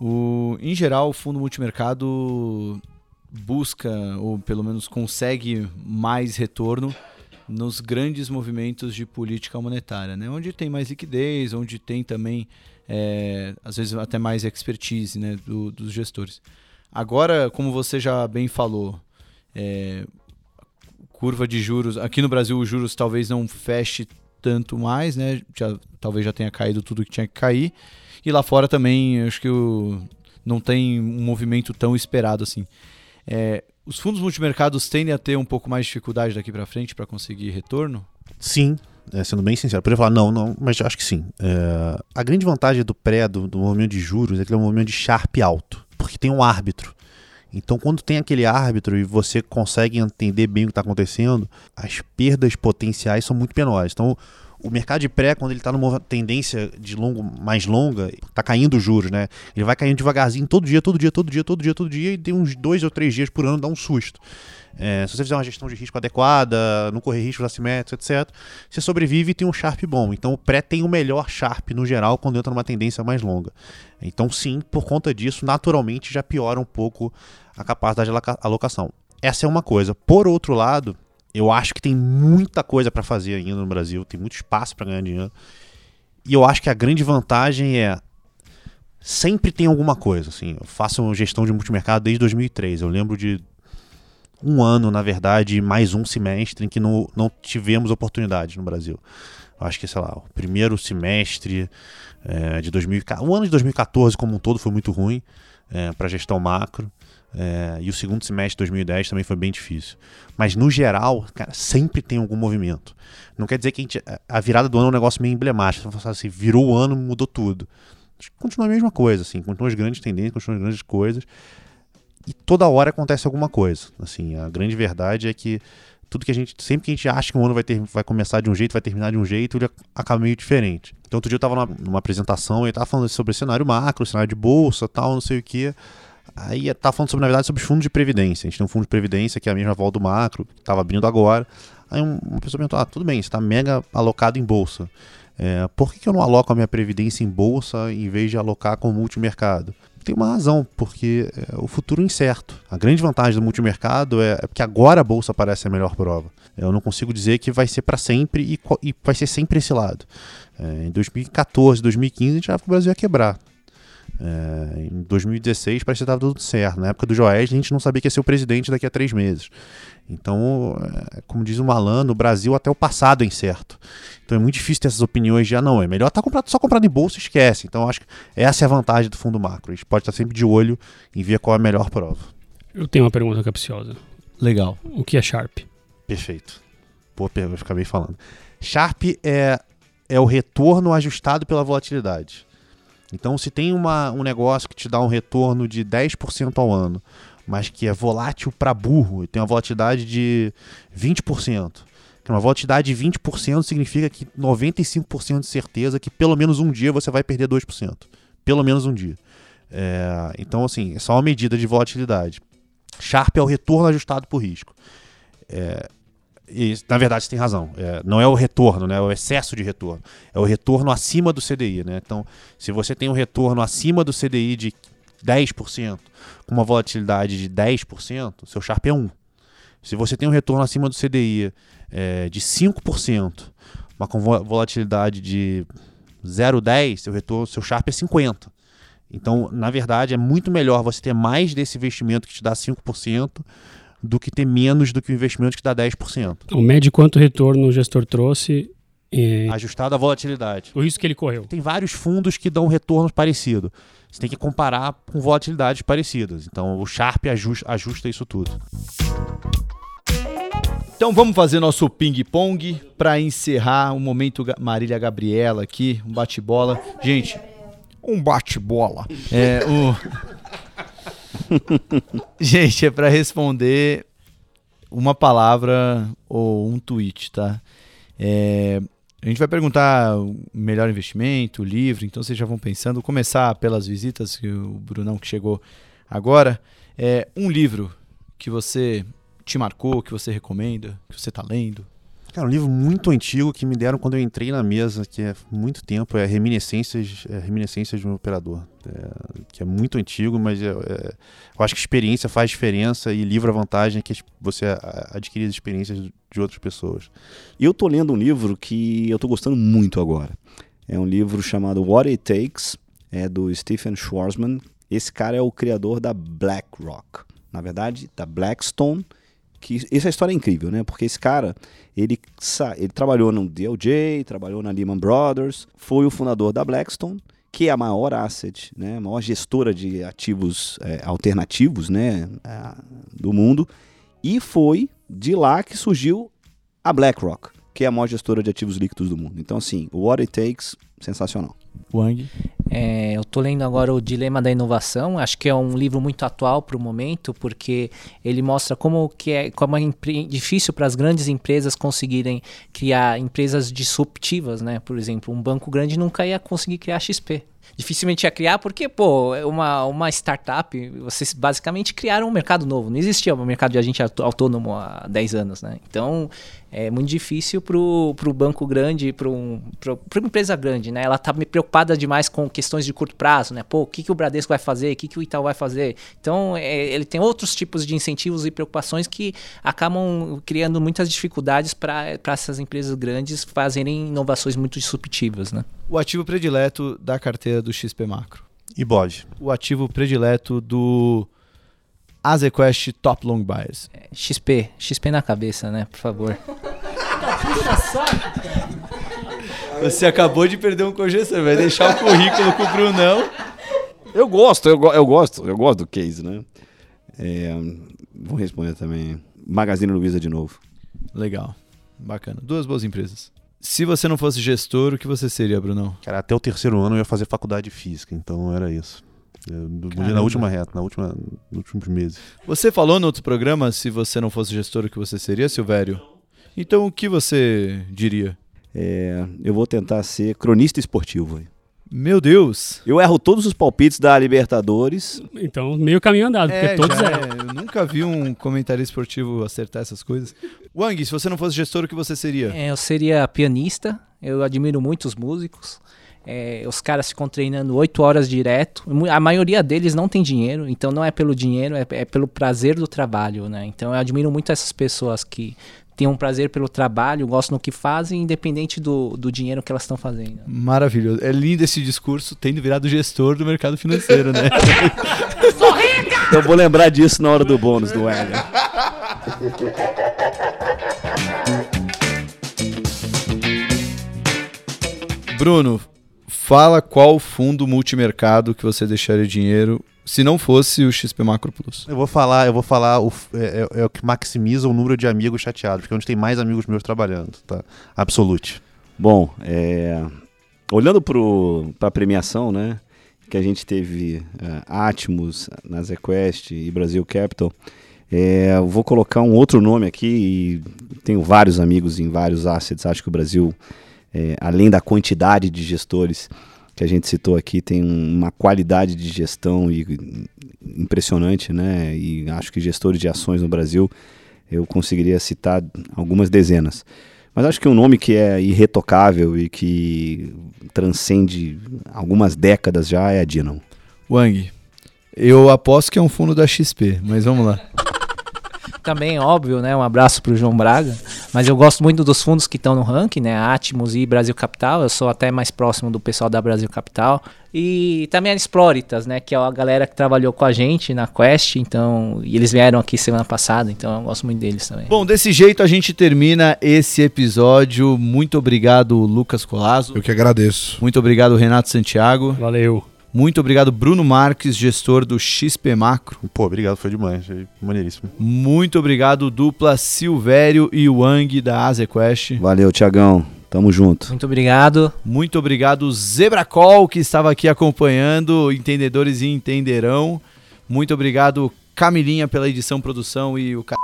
o, em geral, o fundo multimercado busca, ou pelo menos consegue mais retorno nos grandes movimentos de política monetária, né? onde tem mais liquidez, onde tem também, é, às vezes, até mais expertise né, do, dos gestores. Agora, como você já bem falou, é, curva de juros, aqui no Brasil os juros talvez não feche tanto mais, né? Já, talvez já tenha caído tudo que tinha que cair. E lá fora também, acho que o, não tem um movimento tão esperado assim. É, os fundos multimercados tendem a ter um pouco mais de dificuldade daqui para frente para conseguir retorno? Sim, é, sendo bem sincero. Poderia falar não, não, mas acho que sim. É, a grande vantagem do pré, do, do movimento de juros, é que ele é um movimento de sharp alto, porque tem um árbitro. Então, quando tem aquele árbitro e você consegue entender bem o que está acontecendo, as perdas potenciais são muito menores. Então, o mercado de pré, quando ele está numa tendência de longo, mais longa, está caindo os juros, né? Ele vai caindo devagarzinho todo dia, todo dia, todo dia, todo dia, todo dia, e tem uns dois ou três dias por ano dá um susto. É, se você fizer uma gestão de risco adequada, não correr riscos assimétricos, etc., você sobrevive e tem um Sharp bom. Então o pré tem o melhor Sharp no geral quando entra numa tendência mais longa. Então, sim, por conta disso, naturalmente já piora um pouco a capacidade de alocação. Essa é uma coisa. Por outro lado, eu acho que tem muita coisa para fazer ainda no Brasil, tem muito espaço para ganhar dinheiro. E eu acho que a grande vantagem é sempre tem alguma coisa. Assim, eu faço gestão de multimercado desde 2003. Eu lembro de um ano, na verdade, mais um semestre em que não, não tivemos oportunidade no Brasil. Eu acho que, sei lá, o primeiro semestre é, de 2014, o ano de 2014 como um todo foi muito ruim é, para gestão macro. É, e o segundo semestre de 2010 também foi bem difícil. Mas no geral, cara, sempre tem algum movimento. Não quer dizer que a, gente, a virada do ano é um negócio meio emblemático. Você assim, virou o ano, mudou tudo. Continua a mesma coisa, assim, continuam as grandes tendências, continuam as grandes coisas. E toda hora acontece alguma coisa. Assim, a grande verdade é que tudo que a gente. Sempre que a gente acha que um ano vai, ter, vai começar de um jeito, vai terminar de um jeito, ele acaba meio diferente. Então outro dia eu estava numa, numa, apresentação e estava falando sobre cenário macro, cenário de bolsa tal, não sei o que. Aí estava falando sobre, na verdade, sobre os fundos de previdência. A gente tem um fundo de previdência que é a mesma volta do macro, que estava abrindo agora. Aí uma pessoa perguntou: ah, tudo bem, você está mega alocado em bolsa. É, por que, que eu não aloco a minha previdência em bolsa em vez de alocar com multimercado? Tem uma razão, porque é o futuro é incerto. A grande vantagem do multimercado é, é que agora a bolsa parece a melhor prova. Eu não consigo dizer que vai ser para sempre e, e, vai ser sempre esse lado. É, em 2014, 2015, a gente achava que o Brasil ia quebrar. É, em 2016 parecia que estava tudo certo. Na época do Joés, a gente não sabia que ia ser o presidente daqui a três meses. Então, é, como diz o Malan, o Brasil até o passado é incerto. Então é muito difícil ter essas opiniões de, ah, não, é melhor estar tá comprado, só comprado em bolsa e esquece. Então acho que essa é a vantagem do fundo macro. A gente pode estar sempre de olho em ver qual é a melhor prova. Eu tenho uma pergunta capciosa. Legal. O que é Sharp? Perfeito. Boa pergunta, acabei falando. Sharp é, é o retorno ajustado pela volatilidade. Então, se tem uma, um negócio que te dá um retorno de 10% ao ano, mas que é volátil para burro e tem uma volatilidade de 20%, que uma volatilidade de 20% significa que 95% de certeza que pelo menos um dia você vai perder 2%. Pelo menos um dia. É, então, assim, é só uma medida de volatilidade. Sharp é o retorno ajustado por risco. É, e, na verdade, você tem razão. É, não é o retorno, né? é o excesso de retorno. É o retorno acima do CDI. Né? Então, se você tem um retorno acima do CDI de 10%, com uma volatilidade de 10%, seu Sharp é 1. Se você tem um retorno acima do CDI é, de 5%, mas com volatilidade de 0,10, seu retorno, seu Sharp é 50%. Então, na verdade, é muito melhor você ter mais desse investimento que te dá 5% do que ter menos do que o investimento que dá 10%. Então, mede quanto retorno o gestor trouxe. E... Ajustado à volatilidade. O risco que ele correu. Tem vários fundos que dão retornos parecidos. Você tem que comparar com volatilidades parecidas. Então, o Sharp ajusta, ajusta isso tudo. Então vamos fazer nosso ping-pong para encerrar o um momento Marília Gabriela aqui, um bate-bola. Gente, um bate-bola. É, um... Gente, é para responder uma palavra ou um tweet, tá? É, a gente vai perguntar melhor investimento, livro, então vocês já vão pensando. Começar pelas visitas, que o Brunão que chegou agora. É, um livro que você te marcou, que você recomenda, que você está lendo? Cara, um livro muito antigo que me deram quando eu entrei na mesa, que é muito tempo, é Reminiscências, é Reminiscências de um Operador, é, que é muito antigo, mas é, é, eu acho que experiência faz diferença e livro a vantagem é que você adquire as experiências de outras pessoas. Eu tô lendo um livro que eu tô gostando muito agora. É um livro chamado What It Takes, é do Stephen Schwarzman. Esse cara é o criador da BlackRock, na verdade, da Blackstone, que essa história é incrível, né? Porque esse cara, ele, ele trabalhou no DLJ, trabalhou na Lehman Brothers, foi o fundador da Blackstone, que é a maior asset, né? A maior gestora de ativos é, alternativos, né? do mundo. E foi de lá que surgiu a BlackRock, que é a maior gestora de ativos líquidos do mundo. Então, assim, o What It Takes, sensacional. Wang? É, eu estou lendo agora o Dilema da Inovação. Acho que é um livro muito atual para o momento, porque ele mostra como que é como é difícil para as grandes empresas conseguirem criar empresas disruptivas, né? Por exemplo, um banco grande nunca ia conseguir criar XP. dificilmente ia criar, porque, pô, uma, uma startup, vocês basicamente criaram um mercado novo. Não existia um mercado de agente autônomo há 10 anos, né? Então, é muito difícil para o banco grande, para um, uma empresa grande, né? Ela está preocupada demais com questões de curto prazo, né? Pô, o que, que o Bradesco vai fazer? O que, que o Itaú vai fazer? Então, é, ele tem outros tipos de incentivos e preocupações que acabam criando muitas dificuldades para essas empresas grandes fazerem inovações muito disruptivas, né? O ativo predileto da carteira do XP Macro. IBOV. O ativo predileto do Azequest Top Long Bias. É, XP, XP na cabeça, né? Por favor. Você acabou de perder um congestor, vai deixar o currículo com o Brunão. Eu gosto, eu, eu gosto, eu gosto do case, né? É, vou responder também. Magazine Luiza de novo. Legal, bacana. Duas boas empresas. Se você não fosse gestor, o que você seria, Brunão? Cara, até o terceiro ano eu ia fazer faculdade de física, então era isso. Na última reta, na última, nos últimos meses. Você falou no outro programa, se você não fosse gestor, o que você seria, Silvério? Então, o que você diria? É, eu vou tentar ser cronista esportivo. Meu Deus! Eu erro todos os palpites da Libertadores. Então, meio caminho andado, é, porque todos já, é. Eu nunca vi um comentário esportivo acertar essas coisas. Wang, se você não fosse gestor, o que você seria? É, eu seria pianista. Eu admiro muito os músicos. É, os caras ficam treinando oito horas direto. A maioria deles não tem dinheiro, então não é pelo dinheiro, é, é pelo prazer do trabalho, né? Então eu admiro muito essas pessoas que têm um prazer pelo trabalho, gostam do que fazem, independente do, do dinheiro que elas estão fazendo. Maravilhoso. É lindo esse discurso, tendo virado gestor do mercado financeiro, né? Sou rica! Eu vou lembrar disso na hora do bônus do Eder. Bruno, fala qual fundo multimercado que você deixaria dinheiro se não fosse o XP Macro Plus. Eu vou falar, eu vou falar o, é, é, é, o que maximiza o número de amigos chateados, porque é onde tem mais amigos meus trabalhando, tá? Absolute. Bom, é, olhando para a premiação, né, que a gente teve uh, Atmos, Nasequest e Brasil Capital, é, eu vou colocar um outro nome aqui e tenho vários amigos em vários assets, acho que o Brasil, é, além da quantidade de gestores que a gente citou aqui tem uma qualidade de gestão e, impressionante, né? E acho que gestores de ações no Brasil eu conseguiria citar algumas dezenas. Mas acho que um nome que é irretocável e que transcende algumas décadas já é a Dynamo. Wang, eu aposto que é um fundo da XP, mas vamos lá também, óbvio, né? Um abraço pro João Braga. Mas eu gosto muito dos fundos que estão no ranking, né? Atmos e Brasil Capital. Eu sou até mais próximo do pessoal da Brasil Capital. E também a Exploritas, né? Que é a galera que trabalhou com a gente na Quest. Então, e eles vieram aqui semana passada, então eu gosto muito deles também. Bom, desse jeito a gente termina esse episódio. Muito obrigado, Lucas Colasso. Eu que agradeço. Muito obrigado, Renato Santiago. Valeu. Muito obrigado, Bruno Marques, gestor do XP Macro. Pô, obrigado, foi demais, foi maneiríssimo. Muito obrigado, dupla Silvério e Wang da Azequest. Valeu, Tiagão. Tamo junto. Muito obrigado. Muito obrigado, Zebracol, que estava aqui acompanhando, entendedores e entenderão. Muito obrigado, Camilinha, pela edição, produção e o c...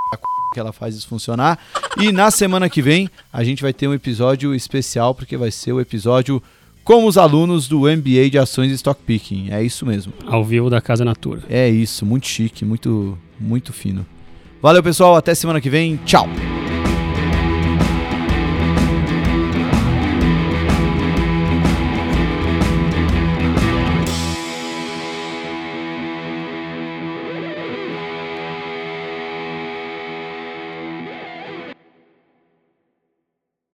que ela faz isso funcionar. E na semana que vem, a gente vai ter um episódio especial, porque vai ser o episódio com os alunos do MBA de Ações e Stock Picking. É isso mesmo. Ao vivo da Casa Natura. É isso, muito chique, muito, muito fino. Valeu, pessoal. Até semana que vem. Tchau.